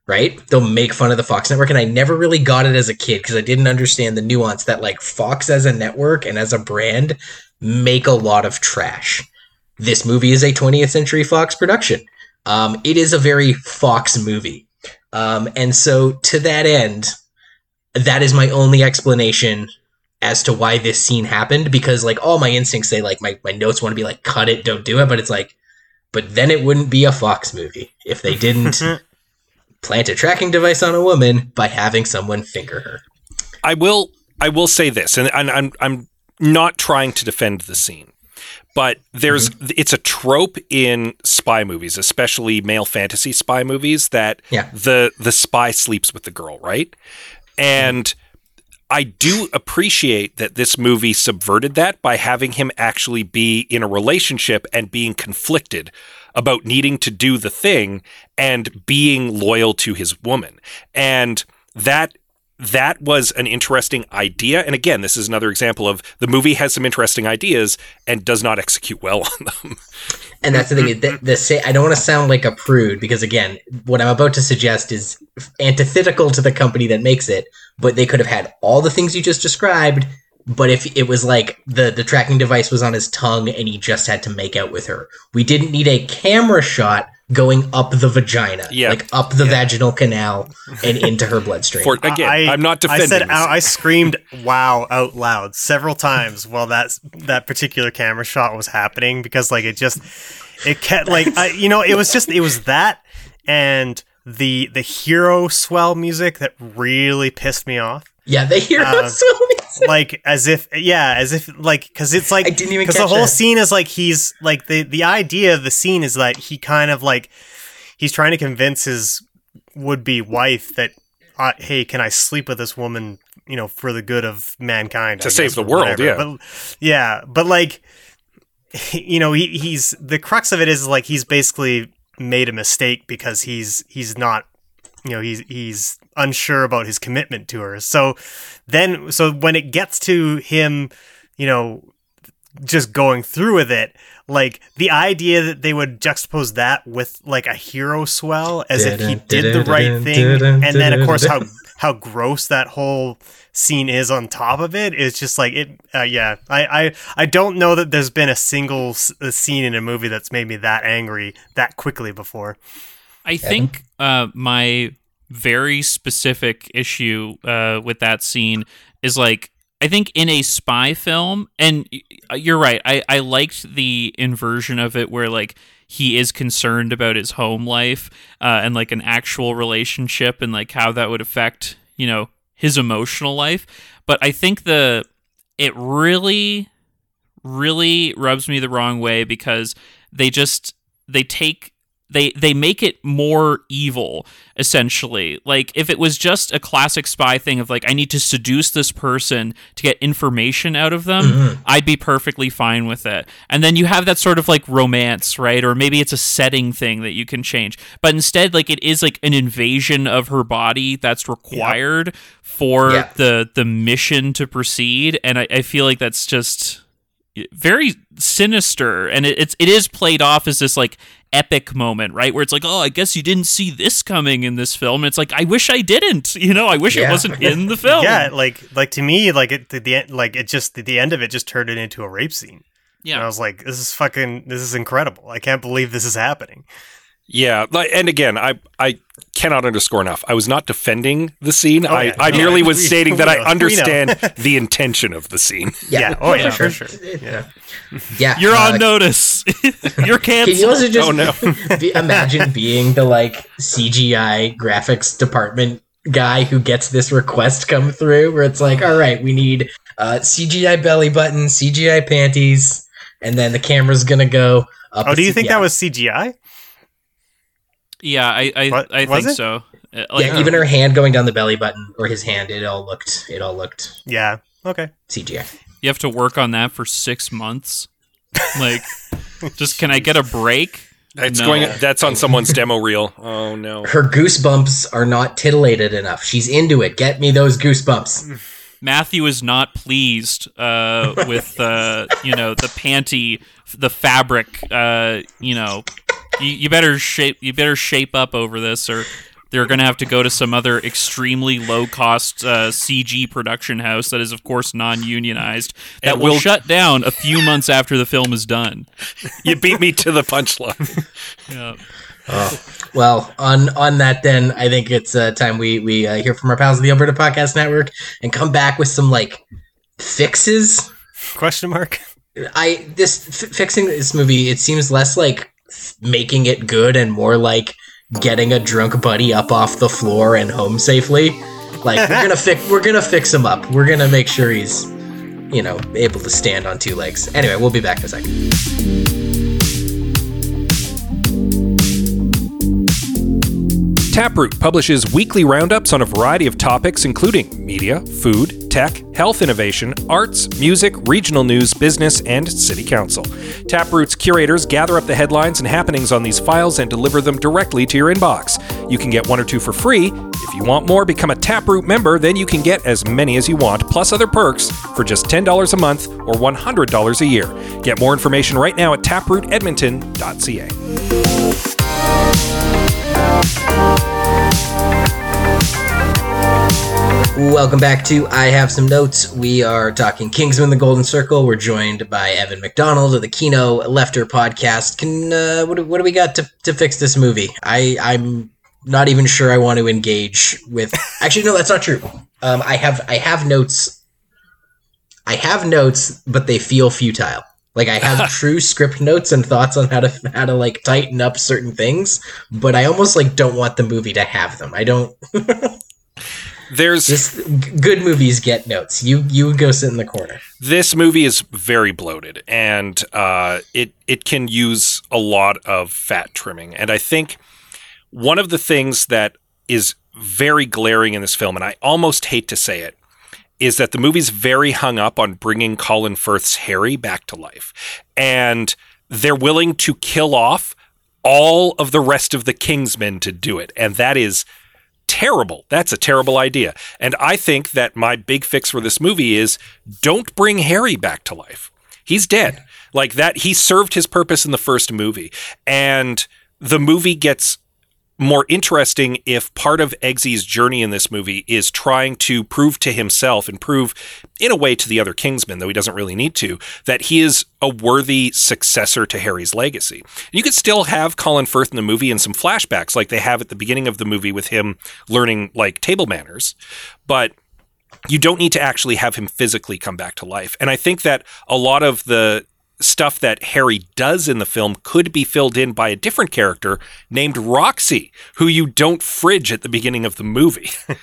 right? They'll make fun of the Fox network. And I never really got it as a kid because I didn't understand the nuance that like Fox as a network and as a brand make a lot of trash. This movie is a 20th Century Fox production. Um, it is a very Fox movie. Um, and so to that end, that is my only explanation as to why this scene happened because like all my instincts say like my, my notes want to be like cut it don't do it but it's like but then it wouldn't be a fox movie if they didn't [LAUGHS] plant a tracking device on a woman by having someone finger her. I will I will say this, and, and I'm I'm not trying to defend the scene, but there's mm-hmm. it's a trope in spy movies, especially male fantasy spy movies, that Yeah. the the spy sleeps with the girl, right? And I do appreciate that this movie subverted that by having him actually be in a relationship and being conflicted about needing to do the thing and being loyal to his woman. And that that was an interesting idea. And again, this is another example of the movie has some interesting ideas and does not execute well [LAUGHS] on them. And that's the thing. The, the say, I don't want to sound like a prude because again, what I'm about to suggest is antithetical to the company that makes it. But they could have had all the things you just described. But if it was like the the tracking device was on his tongue and he just had to make out with her, we didn't need a camera shot going up the vagina, Yeah. like up the vaginal canal and into her bloodstream. For again, I, am not defending. I said this. I screamed "wow" out loud several times while that that particular camera shot was happening because like it just it kept like I, you know it was just it was that and the the hero swell music that really pissed me off. Yeah, they hear Uh, us [LAUGHS] so like as if yeah as if like because it's like I didn't even because the whole that. scene is like he's like the the idea of the scene is that he kind of like he's trying to convince his would-be wife that uh, hey can i sleep with this woman you know for the good of mankind To I save guess, the world, whatever. yeah. but, yeah but like you know he, he's the crux of it is like he's basically made a mistake because he's he's not you know he's he's unsure about his commitment to her so then so when it gets to him you know just going through with it like the idea that they would juxtapose that with like a hero swell as if he did the right thing and then of course how [LAUGHS] how gross that whole scene is on top of it is just like it. Uh, yeah, I, I I don't know that there's been a single s- a scene in a movie that's made me that angry that quickly before. I think uh, my very specific issue uh, with that scene is like I think in a spy film, and you're right. I, I liked the inversion of it where like he is concerned about his home life uh, and like an actual relationship and like how that would affect you know his emotional life. But I think the it really really rubs me the wrong way because they just they take they they make it more evil essentially. Like if it was just a classic spy thing of like i need to seduce this person to get information out of them mm-hmm. i'd be perfectly fine with it. And then you have that sort of like romance right? Or maybe it's a setting thing that you can change. But instead like it is like an invasion of her body that's required for Yeah. the the mission to proceed. And I, I feel like that's just very sinister and it, it's it is played off as this like epic moment right where it's like oh i guess you didn't see this coming in this film and it's like i wish i didn't you know i wish it wasn't in the film Yeah, like like to me, like it the, the end- like it just the, the end of it just turned it into a rape scene. And I was like, this is fucking, this is incredible. I can't believe this is happening. Yeah, like, and again, I I cannot underscore enough. I was not defending the scene. I, Oh, yeah. I No, merely we- was stating that we I know. We know. understand the intention of the scene. [LAUGHS] Yeah. Oh, yeah, for sure. Yeah. [LAUGHS] Yeah. you're uh, on notice [LAUGHS] you're Can you canceled also just Oh, no. be, imagine being the like CGI graphics department guy who gets this request come through where it's like, all right, we need uh, CGI belly button, CGI panties, and then the camera's gonna go up. Oh, do you C- think yeah. that was CGI? Yeah i i, What- I think it? so Uh, like, yeah, even her hand going down the belly button or his hand, it all looked, it all looked Yeah. Okay. CGI. you have to work on that for six months like [LAUGHS] just can i get a break It's No. going. That's on someone's demo reel. Oh no. Her goosebumps are not titillated enough. She's into it. Get me those goosebumps. Matthew is not pleased uh, with uh, you know the panty, the fabric. Uh, you know, you, you better shape you better shape up over this, or they're going to have to go to some other extremely low cost uh, CG production house that is, of course, non unionized that will will- shut down a few months after the film is done. You beat me to the punchline. Yeah. Well, on on that, then I think it's uh, time we we uh, hear from our pals of the Alberta Podcast Network and come back with some like fixes. Question mark. I this f- fixing this movie. It seems less like f- making it good and more like getting a drunk buddy up off the floor and home safely. Like we're gonna [LAUGHS] fix we're gonna fix him up. We're gonna make sure he's you know able to stand on two legs. Anyway, we'll be back in a second. Taproot publishes weekly roundups on a variety of topics, including media, food, tech, health innovation, arts, music, regional news, business, and city council. Taproot's curators gather up the headlines and happenings on these files and deliver them directly to your inbox. You can get one or two for free. If you want more, become a Taproot member, then you can get as many as you want, plus other perks, for just $10 a month or $100 a year. Get more information right now at taprootedmonton.ca. Welcome back to I Have Some Notes. We are talking Kingsman the Golden Circle. We're joined by Evan McDonald of the Kino Lefter podcast. Can uh, what, what do we got to, to fix this movie? I I'm not even sure I want to engage with. Actually, no, that's not true. Um, I have I have notes. I have notes, but they feel futile. Like I have [LAUGHS] true script notes and thoughts on how to how to like tighten up certain things, but I almost like don't want the movie to have them. I don't. [LAUGHS] There's g- good movies get notes. You you go sit in the corner. this movie is very bloated and uh, it it can use a lot of fat trimming and i think one of the things that is very glaring in this film and i almost hate to say it is that the movie's very hung up on bringing colin firth's harry back to life and they're willing to kill off all of the rest of the kingsmen to do it and that is terrible. That's a terrible idea. And I think that my big fix for this movie is don't bring Harry back to life. He's dead. Like that, he served his purpose in the first movie. And the movie gets more interesting if part of Eggsy's journey in this movie is trying to prove to himself and prove, in a way, to the other Kingsmen, though he doesn't really need to, that he is a worthy successor to Harry's legacy. You could still have Colin Firth in the movie and some flashbacks like they have at the beginning of the movie with him learning like table manners, but you don't need to actually have him physically come back to life. And I think that a lot of the stuff that Harry does in the film could be filled in by a different character named Roxy, who you don't fridge at the beginning of the movie. [LAUGHS]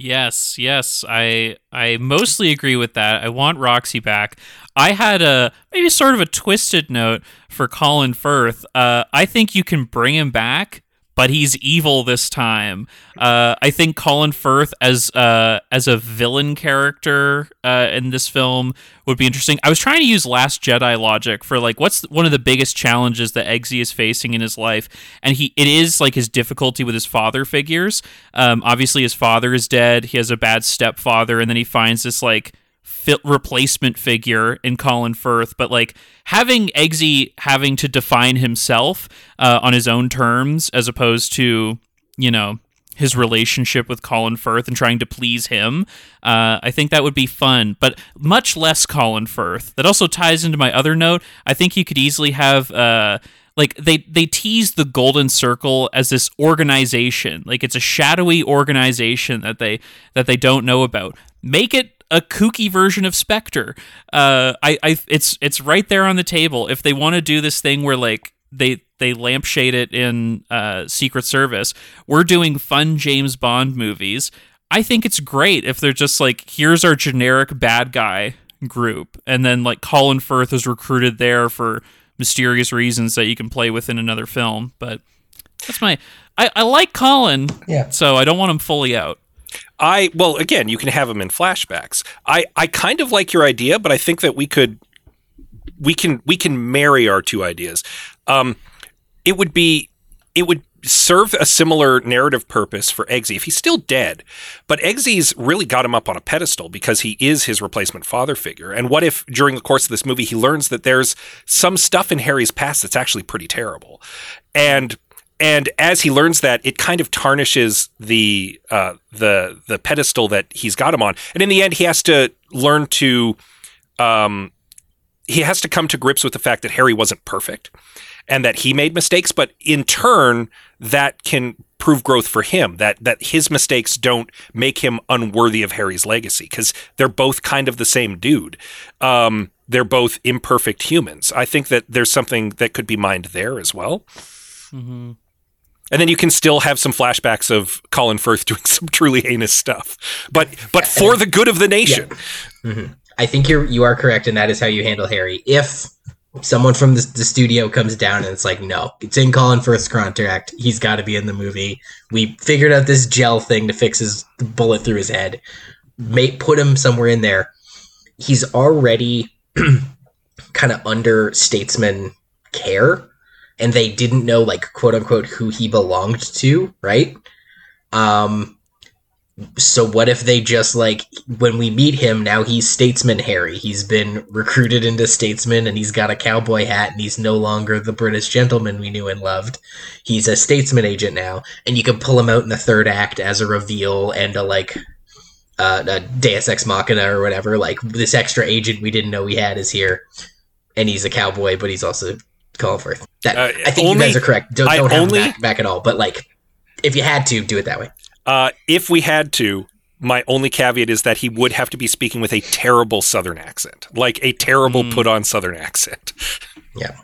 Yes, yes, I I mostly agree with that. I want Roxy back. I had a maybe sort of a twisted note for Colin Firth. Uh, I think you can bring him back, but he's evil this time. Uh, I think Colin Firth as uh, as a villain character uh, in this film would be interesting. I was trying to use Last Jedi logic for like what's one of the biggest challenges that Eggsy is facing in his life, and he it is like his difficulty with his father figures. Um, obviously, his father is dead. He has a bad stepfather, and then he finds this like replacement figure in Colin Firth, but like having Eggsy having to define himself uh, on his own terms as opposed to you know his relationship with Colin Firth and trying to please him. Uh, I think that would be fun, but much less Colin Firth. That also ties into my other note. I think you could easily have. Uh, like they they tease the golden circle as this organization like it's a shadowy organization that they that they don't know about make it a kooky version of Spectre. Uh, I, I, it's it's right there on the table. If they want to do this thing where like they they lampshade it in uh, Secret Service, we're doing fun James Bond movies. I think it's great if they're just like, here's our generic bad guy group, and then like Colin Firth is recruited there for mysterious reasons that you can play with in another film. But that's my I, I like Colin, Yeah. so I don't want him fully out. I well, again, you can have him in flashbacks. I I kind of like your idea, but I think that we could we can we can marry our two ideas. Um, it would be it would serve a similar narrative purpose for Eggsy if he's still dead. But Eggsy's really got him up on a pedestal because he is his replacement father figure. And what if during the course of this movie he learns that there's some stuff in Harry's past that's actually pretty terrible, and and as he learns that, it kind of tarnishes the uh, the the pedestal that he's got him on. And in the end, he has to learn to um, he has to come to grips with the fact that Harry wasn't perfect and that he made mistakes. But in turn, that can prove growth for him. That that his mistakes don't make him unworthy of Harry's legacy because they're both kind of the same dude. Um, they're both imperfect humans. I think that there's something that could be mined there as well. And then you can still have some flashbacks of Colin Firth [LAUGHS] doing some truly heinous stuff, but but for the good of the nation. Mm-hmm. I think you're you are correct, and that is how you handle Harry. If someone from the, the studio comes down and it's like, no, it's in Colin Firth's contract. He's got to be in the movie. We figured out this gel thing to fix his bullet through his head. May put him somewhere in there. He's already [CLEARS THROAT] kind of under statesman care, and they didn't know like quote unquote who he belonged to, right? Um, so what if they just like when we meet him now he's statesman harry. He's been recruited into statesman and he's got a cowboy hat and he's no longer the british gentleman we knew and loved. He's a statesman agent now and you can pull him out in the third act as a reveal and a like uh, a deus ex machina or whatever. Like this extra agent we didn't know we had is here and he's a cowboy but he's also Firth. That, Uh, I think only- you guys are correct. Don't, don't have only- back, back at all. But like, if you had to, do it that way. Uh, if we had to, my only caveat is that he would have to be speaking with a terrible Southern accent, like a terrible put on Southern accent. Yeah.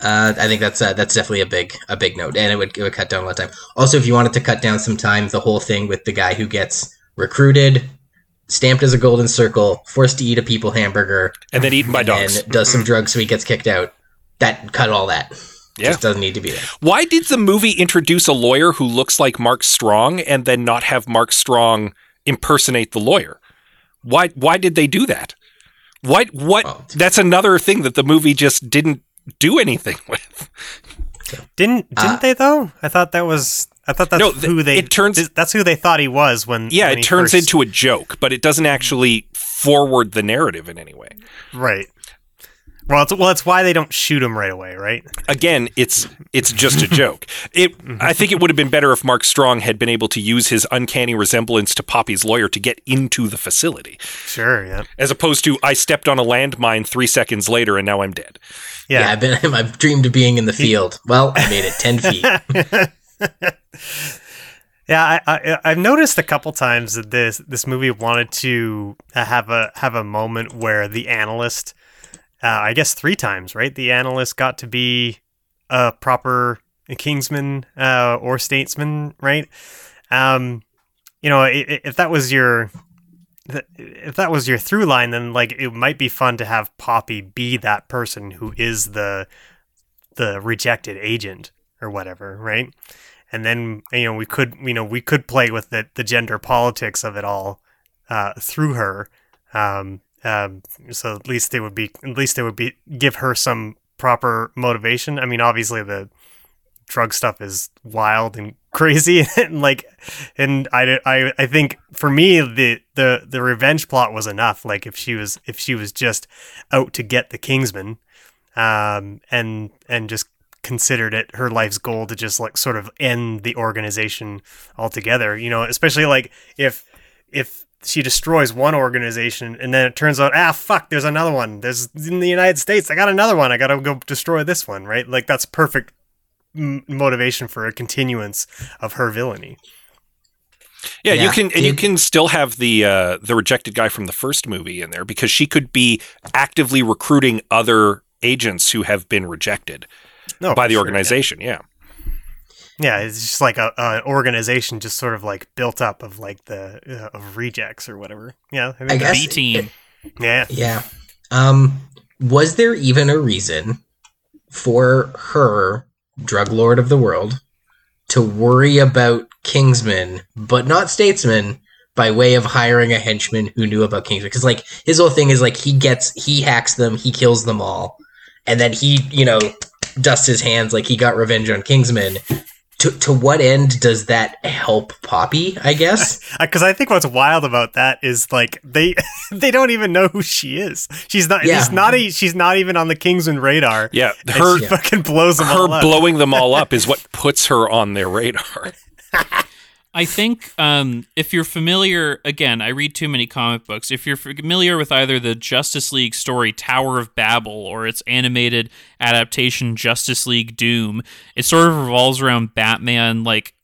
Uh, I think that's uh, that's definitely a big a big note, and it would it would cut down a lot of time. Also, if you wanted to cut down some time, the whole thing with the guy who gets recruited, stamped as a golden circle, forced to eat a people hamburger, And then eaten by dogs does some drugs so he gets kicked out. That cut all that. Yeah. Just doesn't need to be there. Why did the movie introduce a lawyer who looks like Mark Strong and then not have Mark Strong impersonate the lawyer? Why why did they do that? What what Well, that's another thing that the movie just didn't do anything [LAUGHS] with. Didn't didn't Uh, they though? I thought that was I thought that's No, th- who they it turns- th- that's who they thought he was when Yeah, when it turns first- into a joke, but it doesn't actually forward the narrative in any way. right. Well, it's well, it's why they don't shoot him right away, right? Again, it's it's just a joke. [LAUGHS] It mm-hmm. I think it would have been better if Mark Strong had been able to use his uncanny resemblance to Poppy's lawyer to get into the facility, Sure, yeah, as opposed to I stepped on a landmine three seconds later and now I'm dead. Yeah, yeah. I've been [LAUGHS] I've dreamed of being in the field. Well, I made it ten feet. [LAUGHS] Yeah, I, I I've noticed a couple times that this this movie wanted to have a have a moment where the analyst, uh, I guess three times, right? The analyst got to be a proper Kingsman uh, or statesman, right? Um, you know, if that was your if that was your through line, then like it might be fun to have Poppy be that person who is the the rejected agent or whatever, right? And then you know we could you know we could play with the the gender politics of it all uh, through her. Um, um, so at least they would be at least they would be give her some proper motivation. I mean, obviously the drug stuff is wild and [LAUGHS] crazy [LAUGHS] and like and I, I I think for me the the the revenge plot was enough like if she was if she was just out to get the kingsman um and and just considered it her life's goal to just like sort of end the organization altogether you know especially like if if she destroys one organization and then it turns out ah fuck there's another one there's in the united states i got another one i gotta go destroy this one right like that's perfect m- motivation for a continuance of her villainy Yeah, you can and you can still have the uh, the rejected guy from the first movie in there because she could be actively recruiting other agents who have been rejected no by the sure, organization. Yeah. yeah. Yeah it's just like a, an organization just sort of like built up of like the uh, of rejects or whatever yeah I think I guess B team. yeah Yeah. Um, was there even a reason for her, drug lord of the world, to worry about Kingsman, but not Statesman, by way of hiring a henchman who knew about Kingsman? Because like his whole thing is like he gets he hacks them, he kills them all, and then he you know dusts his hands like he got revenge on Kingsman. To, to what end does that help Poppy? I guess. [LAUGHS] because I think what's wild about that is like they [LAUGHS] they don't even know who she is. She's not. Yeah. She's not. A, she's not even on the Kingsman radar. Yeah. Her she fucking blows them her all up. blowing them all [LAUGHS] up is what puts her on their radar. I think um, if you're familiar, again, I read too many comic books. If you're familiar with either the Justice League story Tower of Babel or its animated adaptation Justice League Doom, it sort of revolves around Batman like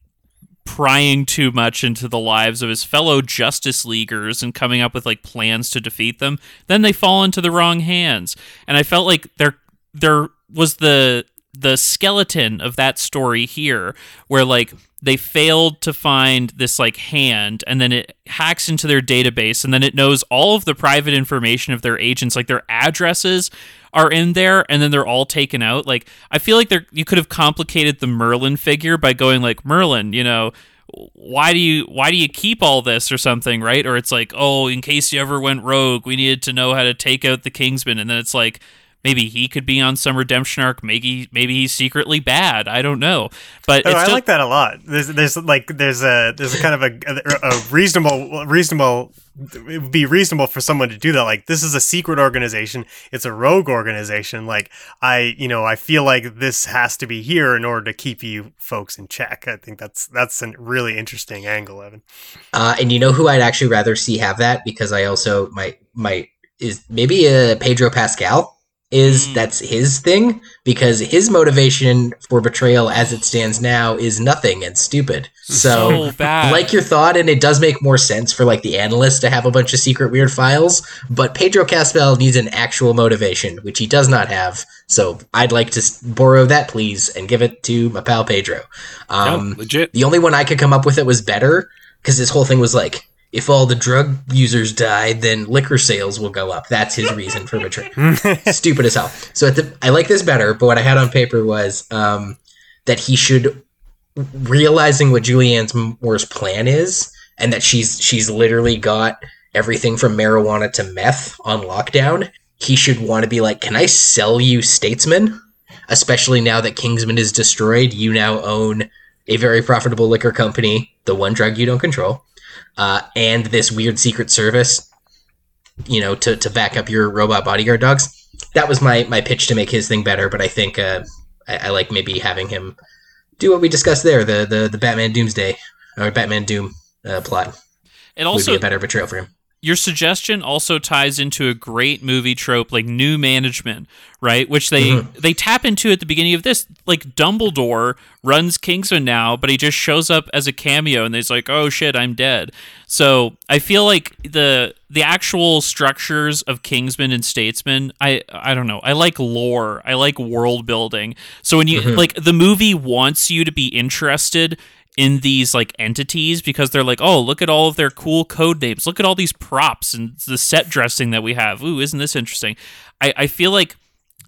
prying too much into the lives of his fellow Justice Leaguers and coming up with like plans to defeat them. Then they fall into the wrong hands, and I felt like there there was the the skeleton of that story here where like they failed to find this like hand and then it hacks into their database and then it knows all of the private information of their agents like their addresses are in there and then they're all taken out. Like i feel like there you could have complicated the merlin figure by going like merlin you know why do you why do you keep all this or something? Right? Or it's like oh in case you ever went rogue we needed to know how to take out the kingsman. And then it's like maybe he could be on some redemption arc maybe maybe he's secretly bad i don't know but Oh, it's I just, like that a lot. There's, there's like, there's a, there's a kind of a, a reasonable, reasonable. It would be reasonable for someone to do that. Like, this is a secret organization. It's a rogue organization. Like, I, you know, I feel like this has to be here in order to keep you folks in check. I think that's that's a really interesting angle, Evan. Uh, and you know who I'd actually rather see have that because I also might might is maybe uh, Pedro Pascal is Mm. that's his thing because his motivation for betrayal as it stands now is nothing and stupid. So, so like your thought, and it does make more sense for like the analyst to have a bunch of secret weird files. But Pedro Pascal needs an actual motivation, which he does not have. So I'd like to borrow that, please, and give it to my pal Pedro. Um, no, legit. the only one I could come up with that was better because this whole thing was like, if all the drug users die, then liquor sales will go up. That's his reason for betrayal. [LAUGHS] Stupid as hell. So at the, I like this better, but what I had on paper was um, that he should realizing what Julianne Moore's plan is, and that she's she's literally got everything from marijuana to meth on lockdown. He should want to be like, "Can I sell you Statesman?" Especially now that Kingsman is destroyed, you now own a very profitable liquor company, the one drug you don't control, uh, and this weird secret service, you know, to, to back up your robot bodyguard dogs. that was my my pitch to make his thing better. But I think uh, I, I like maybe having him do what we discussed there the the the Batman Doomsday or Batman Doom uh, plot. It would also be a better betrayal for him. Your suggestion also ties into a great movie trope like new management right? Which they Mm-hmm. they tap into at the beginning of this. Like dumbledore runs kingsman now but he just shows up as a cameo and he's like oh shit i'm dead. So i feel like the the actual structures of kingsman and statesman i i don't know. I like lore. I like world building. So when you Mm-hmm. like the movie wants you to be interested in these like entities because they're like, oh, look at all of their cool code names. Look at all these props and the set dressing that we have. Ooh, isn't this interesting? I, I feel like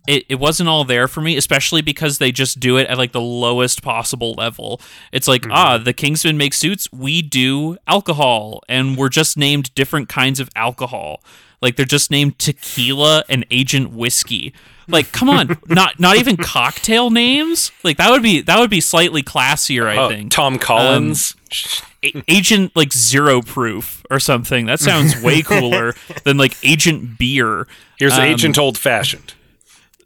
it, it wasn't all there for me, especially because they just do it at like the lowest possible level. It's like, ah, the Kingsmen make suits, we do alcohol, and we're just named different kinds of alcohol. Like they're just named tequila and agent whiskey. Like, come on, not not even cocktail names. Like that would be that would be slightly classier, I Oh, think. Tom Collins. A- agent like zero proof or something. That sounds way [LAUGHS] cooler than like agent beer. Here's Um, Agent Old Fashioned.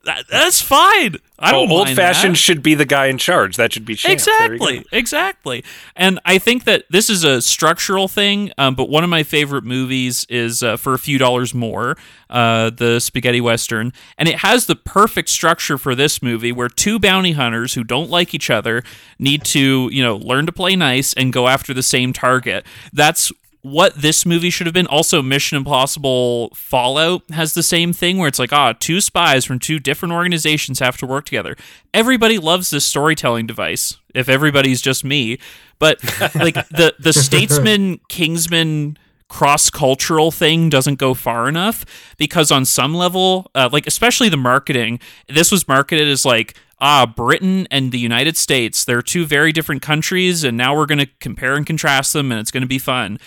That, that's fine. I don't Old fashioned that. should be the guy in charge. That should be Champ. There you go. Exactly, exactly. And I think that this is a structural thing. Um, but one of my favorite movies is uh, for a few dollars more, uh, the spaghetti western, and it has the perfect structure for this movie, where two bounty hunters who don't like each other need to, you know, learn to play nice and go after the same target. That's what this movie should have been. Also, Mission Impossible Fallout has the same thing where it's like, ah, two spies from two different organizations have to work together. Everybody loves this storytelling device. If everybody's just me, but [LAUGHS] like the the statesman Kingsman cross cultural thing doesn't go far enough because on some level, uh, like especially the marketing, this was marketed as like ah, Britain and the United States, they're two very different countries, and now we're going to compare and contrast them, and it's going to be fun.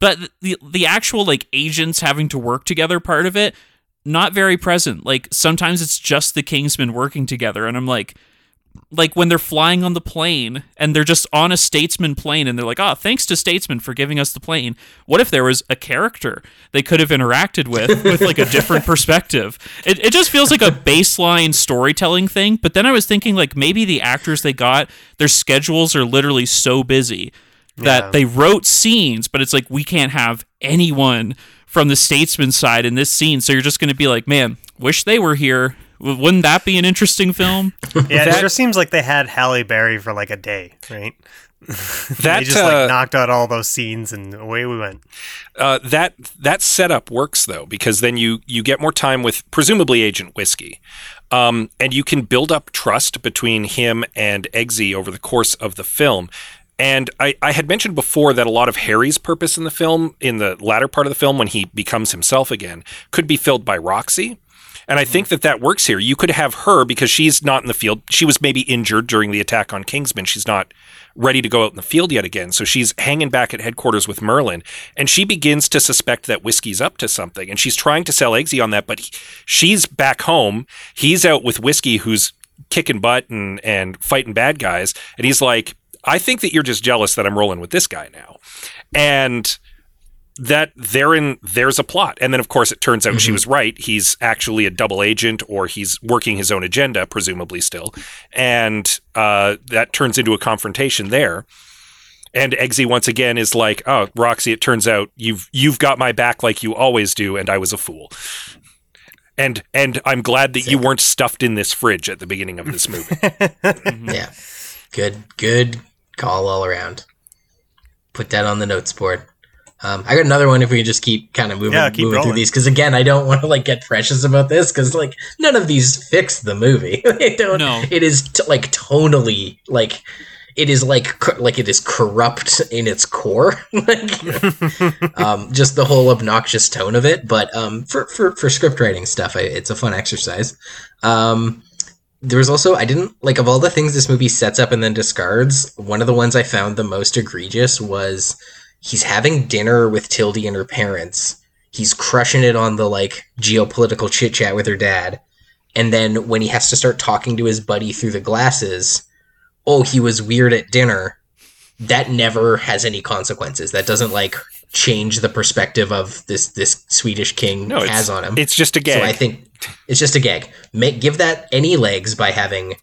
But the the actual like agents having to work together part of it, not very present. Like sometimes it's just the Kingsmen working together, and I'm like, like when they're flying on the plane and they're just on a statesman plane and they're like, oh, thanks to statesman for giving us the plane. What if there was a character they could have interacted with [LAUGHS] with like a different perspective? It, it just feels like a baseline storytelling thing. But then I was thinking like maybe the actors they got, their schedules are literally so busy that Yeah. they wrote scenes, but it's like we can't have anyone from the statesman side in this scene. So you're just going to be like, man, wish they were here. Wouldn't that be an interesting film? [LAUGHS] Yeah, That- it sure seems like they had Halle Berry for like a day, right? [LAUGHS] That they just uh, like knocked out all those scenes and away we went. uh, that that setup works though because then you you get more time with presumably Agent Whiskey, um, and you can build up trust between him and Eggsy over the course of the film. And I, I had mentioned before that a lot of Harry's purpose in the film, in the latter part of the film, when he becomes himself again, could be filled by Roxy. And I hmm. think that that works here. You could have her because she's not in the field. She was maybe injured during the attack on Kingsman. She's not ready to go out in the field yet again. So she's hanging back at headquarters with Merlin. And she begins to suspect that Whiskey's up to something. And she's trying to sell Eggsy on that. But he- she's back home. He's out with Whiskey, who's kicking butt and, and fighting bad guys. And he's like, I think that you're just jealous that I'm rolling with this guy now. And that therein there's a plot. And then of course it turns out she was right. He's actually a double agent or he's working his own agenda presumably still. And uh, that turns into a confrontation there. And Eggsy once again is like oh Roxy it turns out you've you've got my back like you always do and I was a fool. And and I'm glad that you weren't stuffed in this fridge at the beginning of this movie. [LAUGHS] Yeah. Good, good call all around. Put that on the notes board. Um, I got another one if we can just keep kind of moving, Yeah, moving through these because again, I don't want to like get precious about this because like none of these fix the movie. [LAUGHS] they don't. No. It is t- like tonally like it is like co- like it is corrupt in its core. [LAUGHS] like [LAUGHS] um, just the whole obnoxious tone of it. But um, for for for script writing stuff, I, it's a fun exercise. Um, there was also I didn't like of all the things this movie sets up and then discards. One of the ones I found the most egregious was he's having dinner with Tilde and her parents. He's crushing it on the like geopolitical chit chat with her dad, and then when he has to start talking to his buddy through the glasses, oh, he was weird at dinner. That never has any consequences. That doesn't like change the perspective of this this Swedish king No, has on him. it's just a gag. So I think it's just a gag. Make give that any legs by having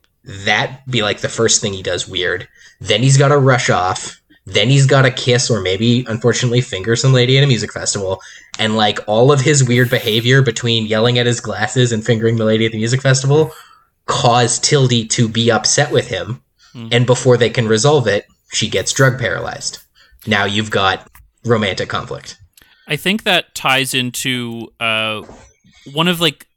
that be like the first thing he does weird. Then he's got to rush off. Then he's got to kiss or maybe unfortunately finger some lady at a music festival. And like all of his weird behavior between yelling at his glasses and fingering the lady at the music festival cause Tilde to be upset with him. Hmm. And before they can resolve it, she gets drug paralyzed. Now you've got romantic conflict. I think that ties into uh, one of like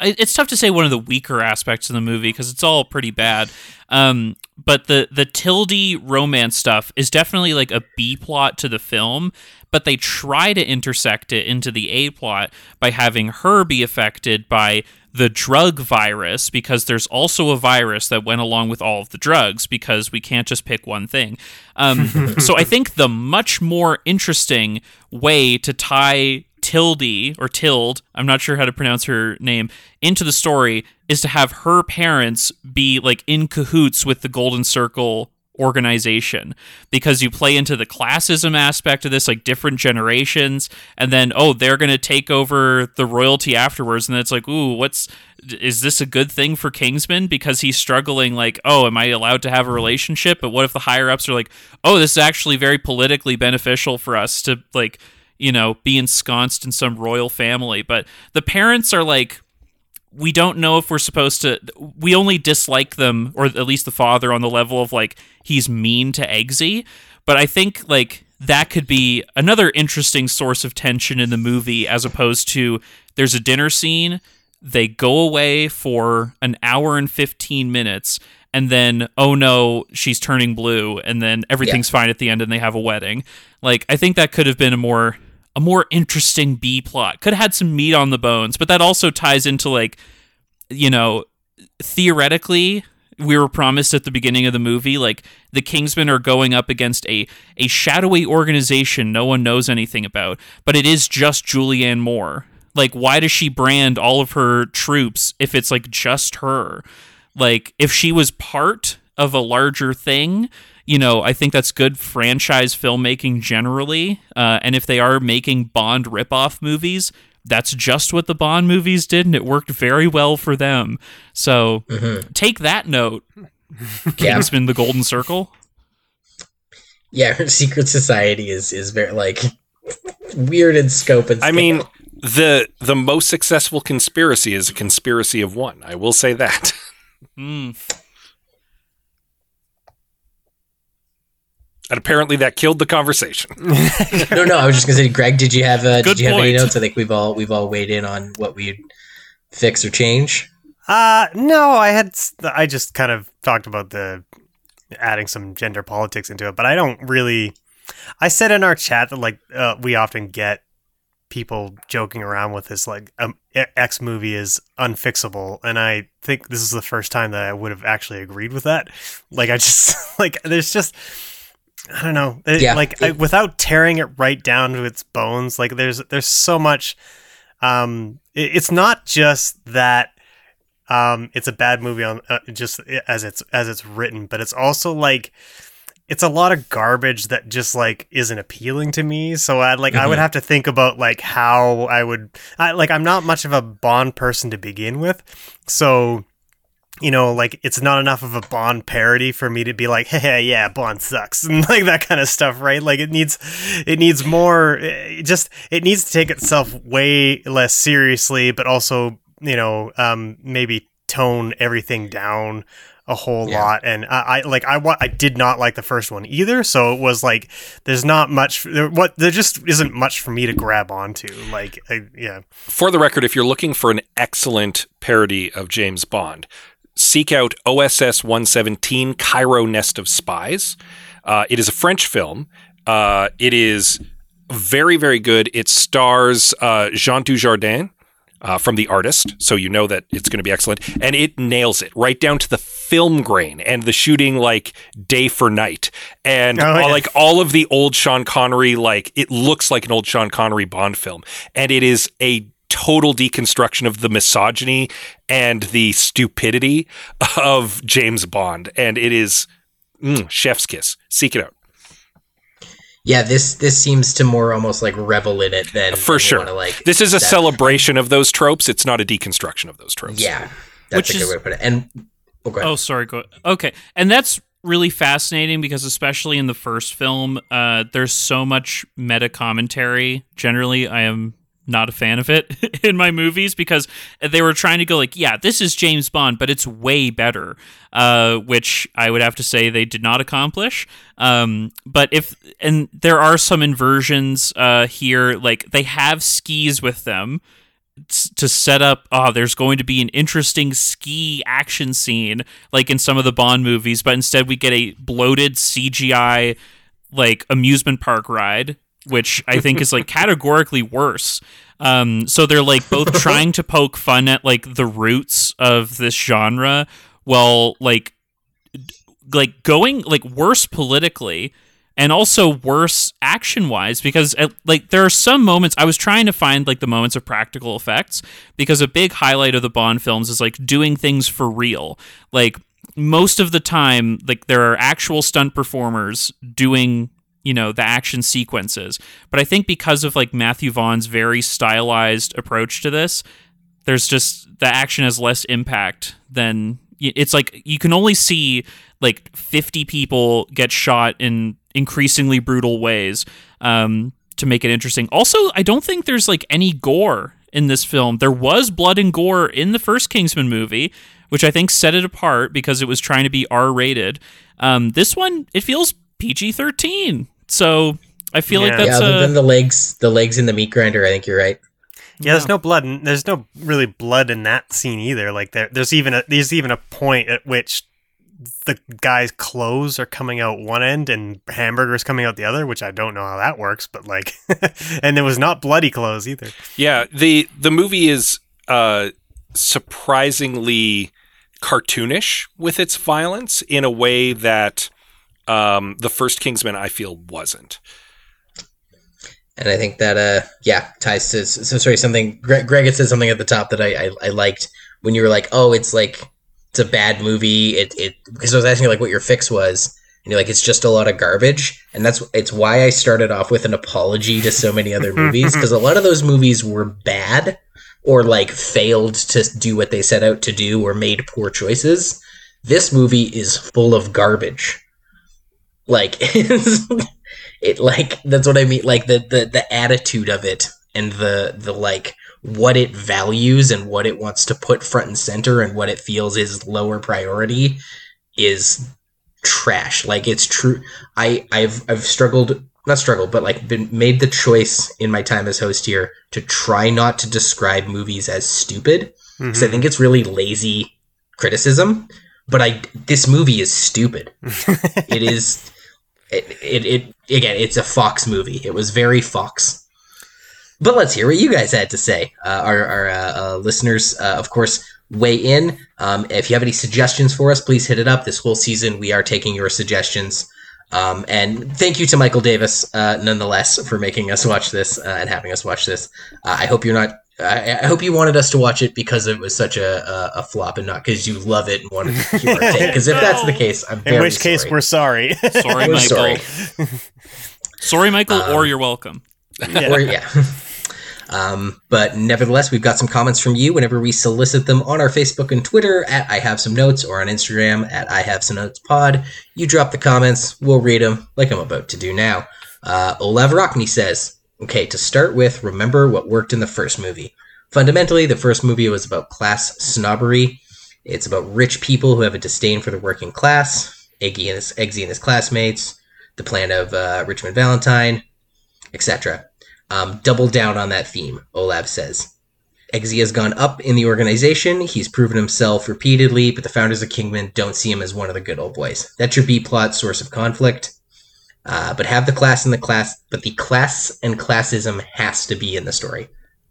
it's tough to say one of the weaker aspects of the movie because it's all pretty bad. Um, but the the Tilde romance stuff is definitely like a B plot to the film, but they try to intersect it into the A plot by having her be affected by the drug virus because there's also a virus that went along with all of the drugs because we can't just pick one thing. Um, [LAUGHS] so I think the much more interesting way to tie Tilde or Tild, I'm not sure how to pronounce her name, into the story is to have her parents be like in cahoots with the Golden Circle organization. Because you play into the classism aspect of this like different generations and then oh they're going to take over the royalty afterwards and it's like ooh what's is this a good thing for Kingsman? Because he's struggling like oh am I allowed to have a relationship? But what if the higher ups are like oh this is actually very politically beneficial for us to like you know be ensconced in some royal family. But the parents are like we don't know if we're supposed to we only dislike them or at least the father on the level of like he's mean to Eggsy. But I think like that could be another interesting source of tension in the movie as opposed to there's a dinner scene they go away for an hour and 15 minutes and then oh no she's turning blue and then everything's fine at the end and they have a wedding. Like i think that could have been a more a more interesting b plot. Could have had some meat on the bones but that also ties into like you know theoretically we were promised at the beginning of the movie like the kingsmen are going up against a a shadowy organization no one knows anything about but it is just julianne moore. Like why does she brand all of her troops if it's like just her? Like if she was part of a larger thing you know i think that's good franchise filmmaking generally uh, and if they are making bond ripoff movies that's just what the bond movies did and it worked very well for them so take that note [LAUGHS] kingsman the golden circle Yeah, her [LAUGHS] secret society is is very like weird in scope and I mean, the the most successful conspiracy is a conspiracy of one. I will say that. Hmm. And apparently that killed the conversation. [LAUGHS] no, no. I was just gonna say, Greg, did you have uh, did you have any notes? I think we've all we've all weighed in on what we'd fix or change. Uh no, I had I just kind of talked about the adding some gender politics into it, but I don't really I said in our chat that like uh, we often get people joking around with this like um, X movie is unfixable and I think this is the first time that I would have actually agreed with that. Like I just [LAUGHS] like there's just I don't know. It- Yeah. like I, without tearing it right down to its bones, like there's there's so much um it, it's not just that um it's a bad movie on uh, just as it's as it's written but it's also like it's a lot of garbage that just like isn't appealing to me so i like i would Mhm. have to think about like how i would I, like i'm not much of a bond person to begin with so you know like it's not enough of a bond parody for me to be like [LAUGHS] hey yeah bond sucks [LAUGHS] and like that kind of stuff right? Like it needs it needs more it just it needs to take itself way less seriously but also you know um maybe tone everything down a whole Yeah. lot. And I, I like I wa- I did not like the first one either so it was like there's not much there, what there just isn't much for me to grab onto like I, yeah. For the record, if you're looking for an excellent parody of James Bond, seek out OSS 117 Cairo Nest of Spies. Uh, it is a French film. Uh, it is very, very good. It stars uh, Jean Dujardin. Uh, from the artist, so you know that it's going to be excellent, and it nails it right down to the film grain and the shooting like day for night, and Oh, yeah. like all of the old Sean Connery, like it looks like an old Sean Connery Bond film, and it is a total deconstruction of the misogyny and the stupidity of James Bond, and it is mm, chef's kiss. Seek it out. Yeah, this this seems to more almost like revel in it than For than sure. wanna, like This is a that- celebration of those tropes. It's not a deconstruction of those tropes. Yeah, that's Which a good is- way to put it. And oh, go ahead. Oh, sorry. Go. Okay, and that's really fascinating because especially in the first film, uh, there's so much meta commentary. Generally, I am not a fan of it [LAUGHS] in my movies because they were trying to go like, yeah, this is James Bond, but it's way better, uh, which I would have to say they did not accomplish. Um, but if and there are some inversions uh, here, like they have skis with them to set up oh there's going to be an interesting ski action scene like in some of the bond movies but instead we get a bloated cgi like amusement park ride which i think is like categorically worse. Um so they're like both [LAUGHS] trying to poke fun at like the roots of this genre while like like going like worse politically and also worse action wise because uh, like there are some moments I was trying to find like the moments of practical effects because a big highlight of the Bond films is like doing things for real. Like most of the time like there are actual stunt performers doing you know the action sequences but I think because of like Matthew Vaughn's very stylized approach to this there's just the action has less impact than it's like you can only see like 50 people get shot in increasingly brutal ways um, to make it interesting. Also, I don't think there's like any gore in this film. There was blood and gore in the first Kingsman movie, which I think set it apart because it was trying to be R rated. Um, this one, it feels PG 13. So I feel like Yeah. yeah, that's other a. than the legs, the legs in the meat grinder. I think you're right. Yeah, there's no blood. In, there's no really blood in that scene either. Like there, there's even a there's even a point at which the guy's clothes are coming out one end and hamburgers coming out the other, which I don't know how that works, but like, [LAUGHS] and it was not bloody clothes either. Yeah, the the movie is uh, surprisingly cartoonish with its violence in a way that um, the first Kingsman I feel wasn't. And I think that uh yeah ties to so sorry something Greg, Greg had said something at the top that I, I I liked when you were like oh it's like it's a bad movie it it because I was asking you like what your fix was and you're like it's just a lot of garbage and that's it's why I started off with an apology to so many other [LAUGHS] movies because a lot of those movies were bad or like failed to do what they set out to do or made poor choices. This movie is full of garbage. Like [LAUGHS] it like that's what I mean like the the the attitude of it and the the like what it values and what it wants to put front and center and what it feels is lower priority is trash. Like it's true. I i've i've struggled not struggled but like been made the choice in my time as host here to try not to describe movies as stupid. Because i mm-hmm. think it's really lazy criticism but i this movie is stupid. [LAUGHS] It is it, it, it again it's a fox movie. It was very fox. But let's hear what you guys had to say. Uh, our, our uh, uh, listeners uh, of course weigh in. Um, if you have any suggestions for us please hit it up. This whole season we are taking your suggestions. Um, and thank you to michael davis uh, nonetheless for making us watch this uh, and having us watch this. Uh, i hope you're not I, I hope you wanted us to watch it because it was such a, a, a flop and not because you love it and wanted to hear our take. Because if that's the [LAUGHS] case, I'm very In which case, we're sorry. Sorry, We're Michael. sorry. [LAUGHS] Sorry, Michael, or you're welcome. [LAUGHS] Or, yeah. Um, but nevertheless, we've got some comments from you whenever we solicit them on our Facebook and Twitter at I Have Some Notes or on Instagram at I Have Some Notes Pod. You drop the comments, we'll read them like I'm about to do now. Uh, Olav Rockney says, okay, to start with, remember what worked in the first movie. Fundamentally, the first movie was about class snobbery. It's about rich people who have a disdain for the working class, Eggy and his, Eggsy and his classmates, the plan of uh, Richmond Valentine, etc. Um, double down on that theme, Olav says. Eggsy has gone up in the organization. He's proven himself repeatedly, but the founders of Kingman don't see him as one of the good old boys. That's your B plot source of conflict. Uh, but have the class and the class, but the class and classism has to be in the story.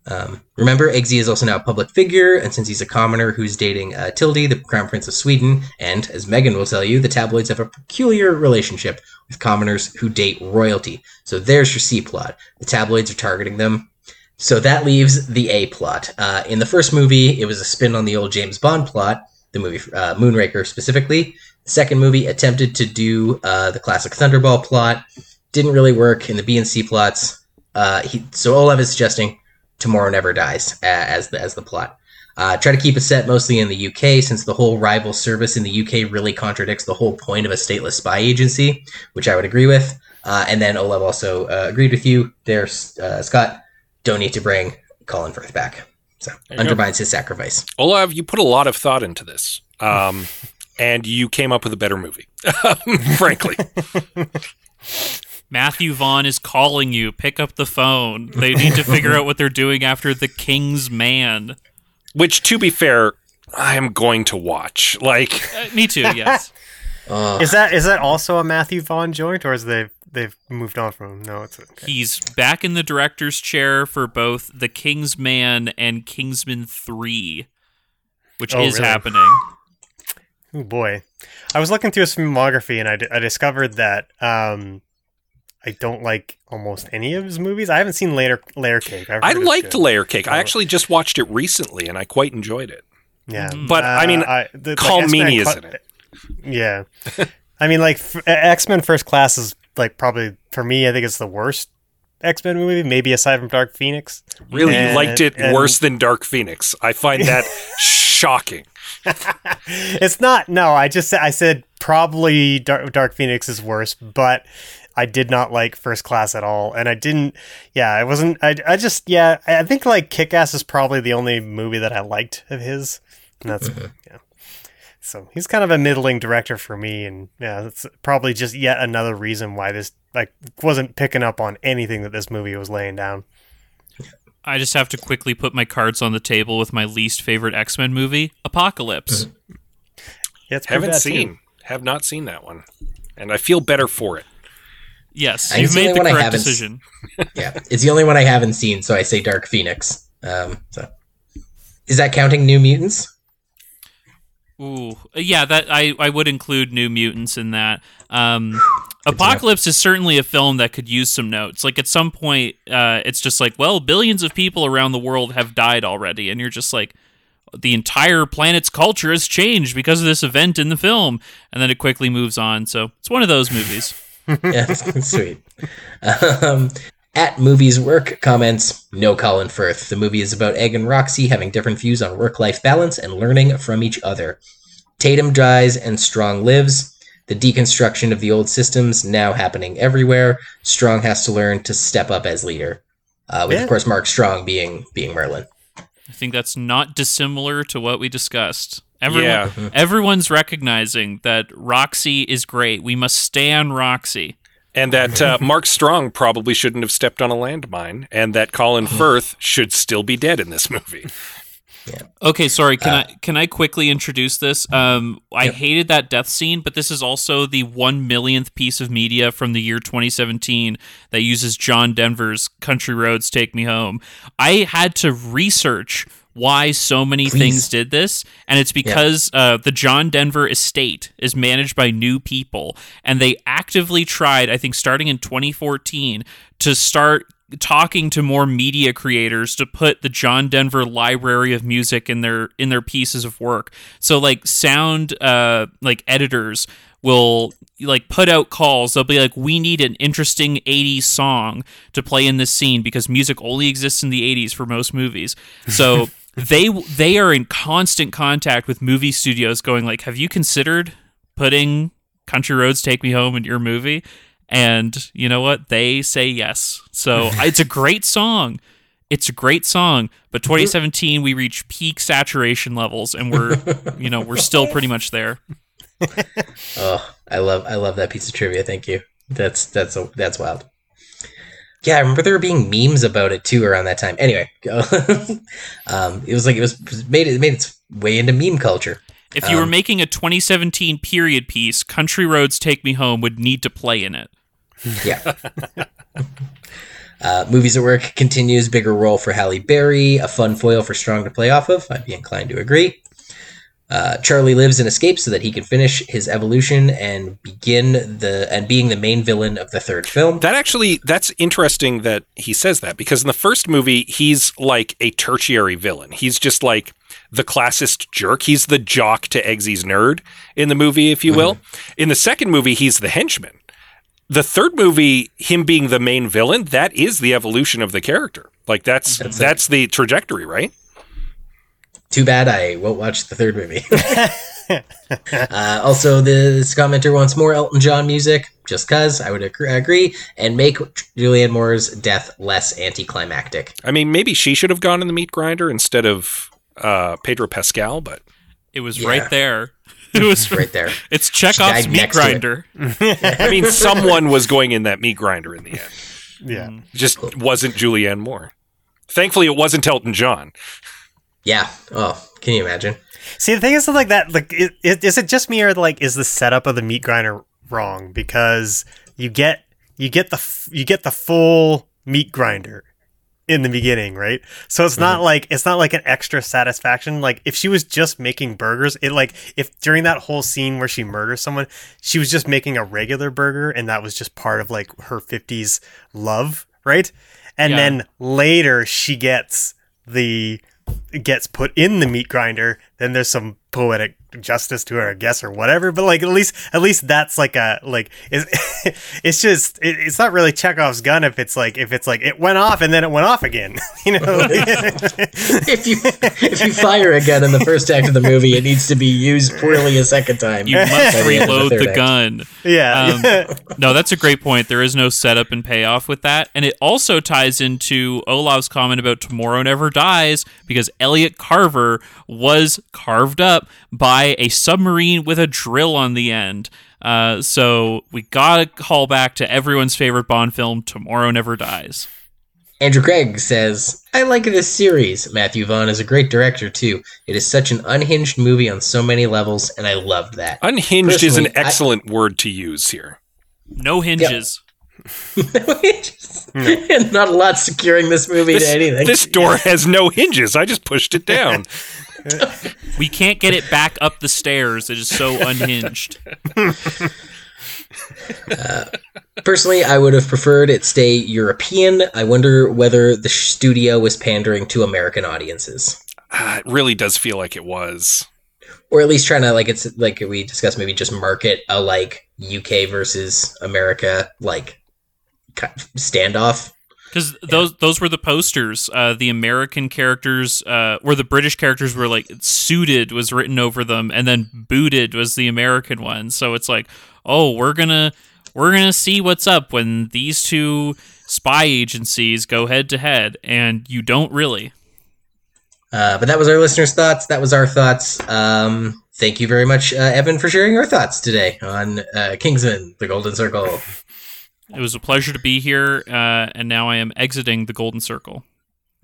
Um, remember, Eggsy is also now a public figure, and since he's a commoner who's dating uh, the Crown Prince of Sweden, and as Megan will tell you, the tabloids have a peculiar relationship with commoners who date royalty. So there's your C plot. The tabloids are targeting them. So that leaves the A plot. Uh, in the first movie, it was a spin on the old James Bond plot, the movie uh, Moonraker specifically. The second movie attempted to do uh, the classic Thunderball plot, didn't really work in the B and C plots. Uh, he, so Olav is suggesting Tomorrow Never Dies as the as the plot. Uh, try to keep it set mostly in the UK, since the whole rival service in the UK really contradicts the whole point of a stateless spy agency, which I would agree with. Uh, and then Olav also uh, agreed with you there, uh, Scott. Don't need to bring Colin Firth back. So undermines his sacrifice. Olav, you put a lot of thought into this. Um, [LAUGHS] and you came up with a better movie, [LAUGHS] frankly. [LAUGHS] Matthew Vaughn is calling you. Pick up the phone. They need to figure out what they're doing after The King's Man. Which, to be fair, I am going to watch. Like, Uh, me too, yes. [LAUGHS] Uh, Is that is that also a Matthew Vaughn joint, or is they they've moved on from him? No, it's okay. He's back in the director's chair for both The King's Man and Kingsman 3, which Oh, is really? happening. Oh boy, I was looking through his filmography and I, discovered that um, I don't like almost any of his movies. I haven't seen Layer Layer Cake. I've I heard it's liked. Layer Cake. I actually just watched it recently, and I quite enjoyed it. Yeah, But, I mean, the, like, Colm X-Men is Cl- in it. Yeah, [LAUGHS] I mean, like X Men First Class is like probably for me. I think it's the worst X Men movie, maybe aside from Dark Phoenix. Really, And- you liked it and- worse than Dark Phoenix. I find that [LAUGHS] shocking. [LAUGHS] it's not. No, I just I said probably Dark, Dark Phoenix is worse, but I did not like First Class at all, and I didn't. Yeah, I wasn't. I, I just yeah. I I think like Kick Ass is probably the only movie that I liked of his, and that's mm-hmm. yeah. So he's kind of a middling director for me, and yeah, that's probably just yet another reason why this like wasn't picking up on anything that this movie was laying down. I just have to quickly put my cards on the table with my least favorite X Men movie, Apocalypse. Yeah, it's Haven't bad, too. seen, have not seen that one, and I feel better for it. Yes, I you've made the the correct haven't s- decision. [LAUGHS] yeah, it's the only one I haven't seen, so I say Dark Phoenix. Um, so is that counting New Mutants? Ooh, yeah, that I, I would include New Mutants in that. Um, Apocalypse is certainly a film that could use some notes. Like at some point, uh, it's just like, well, billions of people around the world have died already, and you're just like, the entire planet's culture has changed because of this event in the film, and then it quickly moves on. So it's one of those movies. [LAUGHS] yeah, [LAUGHS] sweet. Um, at movies work comments no Colin Firth. The movie is about Egg and Roxy having different views on work life balance and learning from each other. Tatum dies and Strong lives. The deconstruction of the old systems now happening everywhere. Strong has to learn to step up as leader. Uh, with Yeah. of course Mark Strong being being Merlin. I think that's not dissimilar to what we discussed. Everyone, Yeah. [LAUGHS] everyone's recognizing that Roxy is great. We must stand Roxy. And that uh, [LAUGHS] Mark Strong probably shouldn't have stepped on a landmine, and that Colin Firth should still be dead in this movie. [LAUGHS] Okay, sorry. Can I can I quickly introduce this? Um, I hated that death scene, but this is also the one millionth piece of media from the year 2017 that uses John Denver's "Country Roads Take Me Home." I had to research why so many Please. things did this, and it's because uh, the John Denver estate is managed by new people, and they actively tried, I think, starting in 2014, to start talking to more media creators to put the John Denver library of music in their in their pieces of work. So like sound uh like editors will like put out calls. They'll be like we need an interesting 80s song to play in this scene because music only exists in the 80s for most movies. So [LAUGHS] they they are in constant contact with movie studios going like have you considered putting Country Roads Take Me Home in your movie? And you know what? They say yes. So [LAUGHS] it's a great song. It's a great song. But 2017, we reach peak saturation levels, and we're, [LAUGHS] you know, we're still pretty much there. [LAUGHS] Oh, I love I love that piece of trivia. Thank you. That's that's a, that's wild. Yeah, I remember there were being memes about it too around that time. Anyway, [LAUGHS] um, it was like it was made it made its way into meme culture. If you were Um, making a 2017 period piece, Country Roads Take Me Home would need to play in it. Yeah. [LAUGHS] uh, movies at work continues bigger role for Halle Berry, a fun foil for Strong to play off of. I'd be inclined to agree. Uh, Charlie lives and escapes so that he can finish his evolution and begin the and being the main villain of the third film. That actually, that's interesting that he says that because in the first movie, he's like a tertiary villain. He's just like the classist jerk. He's the jock to Eggsy's nerd in the movie, if you will. In the second movie, he's the henchman. the third movie, him being the main villain, that is the evolution of the character. Like that's That's that's, the trajectory, right? Too bad I won't watch the third movie. [LAUGHS] [LAUGHS] uh, also, this commenter wants more Elton John music, just cause I would agree, agree, and make Julianne Moore's death less anticlimactic. I mean, maybe she should have gone in the meat grinder instead of uh, Pedro Pascal, but It was Yeah. right there. [LAUGHS] It was Right there. It's Chekhov's died meat next to it. grinder. I mean, someone was going in that meat grinder in the end. Yeah. It just wasn't Julianne Moore. Thankfully, it wasn't Elton John. Yeah. Oh, can you imagine? See, the thing is, like that, like, is, is it just me or like is the setup of the meat grinder wrong? Because you get you get the f- you get the full meat grinder in the beginning, right? So it's not mm-hmm. like it's not like an extra satisfaction. Like if she was just making burgers, it like if during that whole scene where she murders someone, she was just making a regular burger, and that was just part of like her fifties love, right? And Yeah. then later she gets the gets put in the meat grinder, then there's some poetic justice to her, I guess, or whatever. But like at least at least that's like a like it's [LAUGHS] it's just it, it's not really Chekhov's gun if it's like if it's like it went off and then it went off again. [LAUGHS] You know, [LAUGHS] If you if you fire a gun in the first act of the movie, it needs to be used poorly a second time. You must by the reload the gun. yeah. Um, no, that's a great point. There is no setup and payoff with that. And it also ties into Olav's comment about Tomorrow Never Dies because Elliot Carver was carved up by a submarine with a drill on the end. Uh, so we gotta call back to everyone's favorite Bond film, Tomorrow Never Dies. Andrew Craig says, I like this series. Matthew Vaughn is a great director, too. It is such an unhinged movie on so many levels, and I loved that. Unhinged is an Personally, I- excellent word to use here. No hinges. and [LAUGHS] [LAUGHS] not a lot securing this movie This, to anything. this door has no hinges. I just pushed it down. [LAUGHS] [LAUGHS] We can't get it back up the stairs. It is so unhinged. Personally, I would have preferred it stay European. I wonder whether the studio was pandering to American audiences. Ah, it really does feel like it was. Or at least trying to, like, it's like we discussed, maybe just market a, like, UK versus America, like, standoff. Because those those were the posters. Uh, the American characters, uh, where the British characters were like suited was written over them, and then booted was the American one. So it's like, oh, we're gonna we're gonna see what's up when these two spy agencies go head to head, and you don't really. Uh, but that was our listeners' thoughts. That was our thoughts. Um, thank you very much, uh, Evan, for sharing your thoughts today on uh, Kingsman: The Golden Circle. It was a pleasure to be here, uh, and now I am exiting the Golden Circle. [LAUGHS]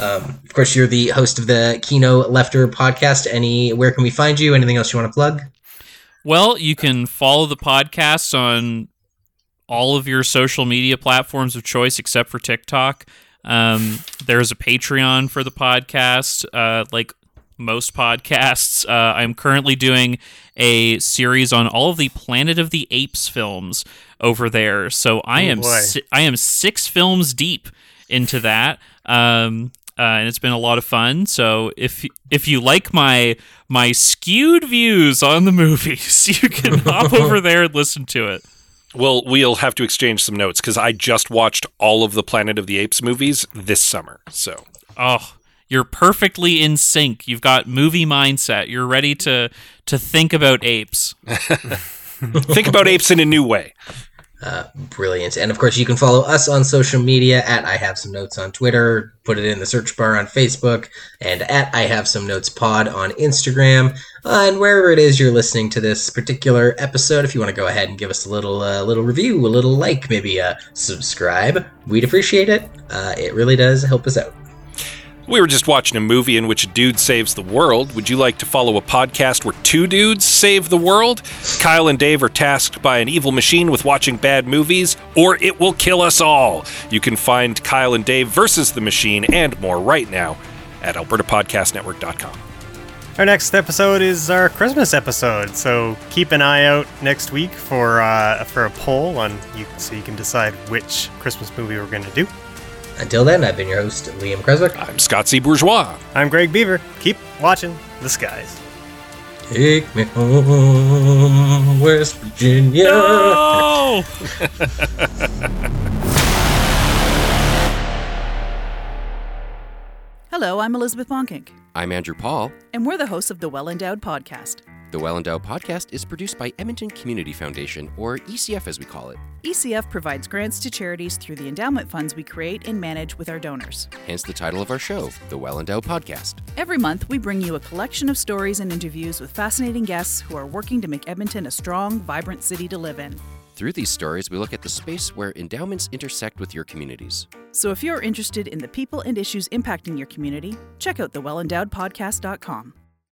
Um, of course, you're the host of the Kino Lefter podcast. Any, where can we find you? Anything else you want to plug? Well, you can follow the podcast on all of your social media platforms of choice except for TikTok. Um, there's a Patreon for the podcast, uh, like most podcasts. Uh, I'm currently doing a series on all of the Planet of the Apes films over there. So I Oh, am si- I am six films deep into that. Um, uh, and it's been a lot of fun. So if if you like my my skewed views on the movies, [LAUGHS] you can hop [LAUGHS] over there and listen to it. Well, we'll have to exchange some notes because I just watched all of the Planet of the Apes movies this summer. So Oh, you're perfectly in sync. You've got movie mindset. You're ready to to think about apes. [LAUGHS] think about apes in a new way. Uh, brilliant. And of course, you can follow us on social media at I Have Some Notes on Twitter, put it in the search bar on Facebook, and at I Have Some Notes Pod on Instagram. Uh, and wherever it is you're listening to this particular episode, if you want to go ahead and give us a little uh, little review, a little like, maybe a subscribe, we'd appreciate it. Uh, it really does help us out. We were just watching a movie in which a dude saves the world. Would you like to follow a podcast where two dudes save the world? Kyle and Dave are tasked by an evil machine with watching bad movies, or it will kill us all. You can find Kyle and Dave versus the machine and more right now at albertapodcastnetwork.com. Our next episode is our Christmas episode, so keep an eye out next week for uh, for a poll on you, so you can decide which Christmas movie we're going to do. Until then, I've been your host, Liam Creswick. I'm Scott C. Bourgeois. I'm Greg Beaver. Keep watching the skies. Take me home, West Virginia. No! [LAUGHS] Hello, I'm Elizabeth Bonkink, I'm Andrew Paul. and we're the hosts of the Well Endowed Podcast. The Well Endowed podcast is produced by Edmonton Community Foundation, or ECF as we call it. ECF provides grants to charities through the endowment funds we create and manage with our donors. Hence the title of our show, The Well Endowed Podcast. Every month, we bring you a collection of stories and interviews with fascinating guests who are working to make Edmonton a strong, vibrant city to live in. Through these stories, we look at the space where endowments intersect with your communities. So if you're interested in the people and issues impacting your community, check out thewellendowedpodcast.com.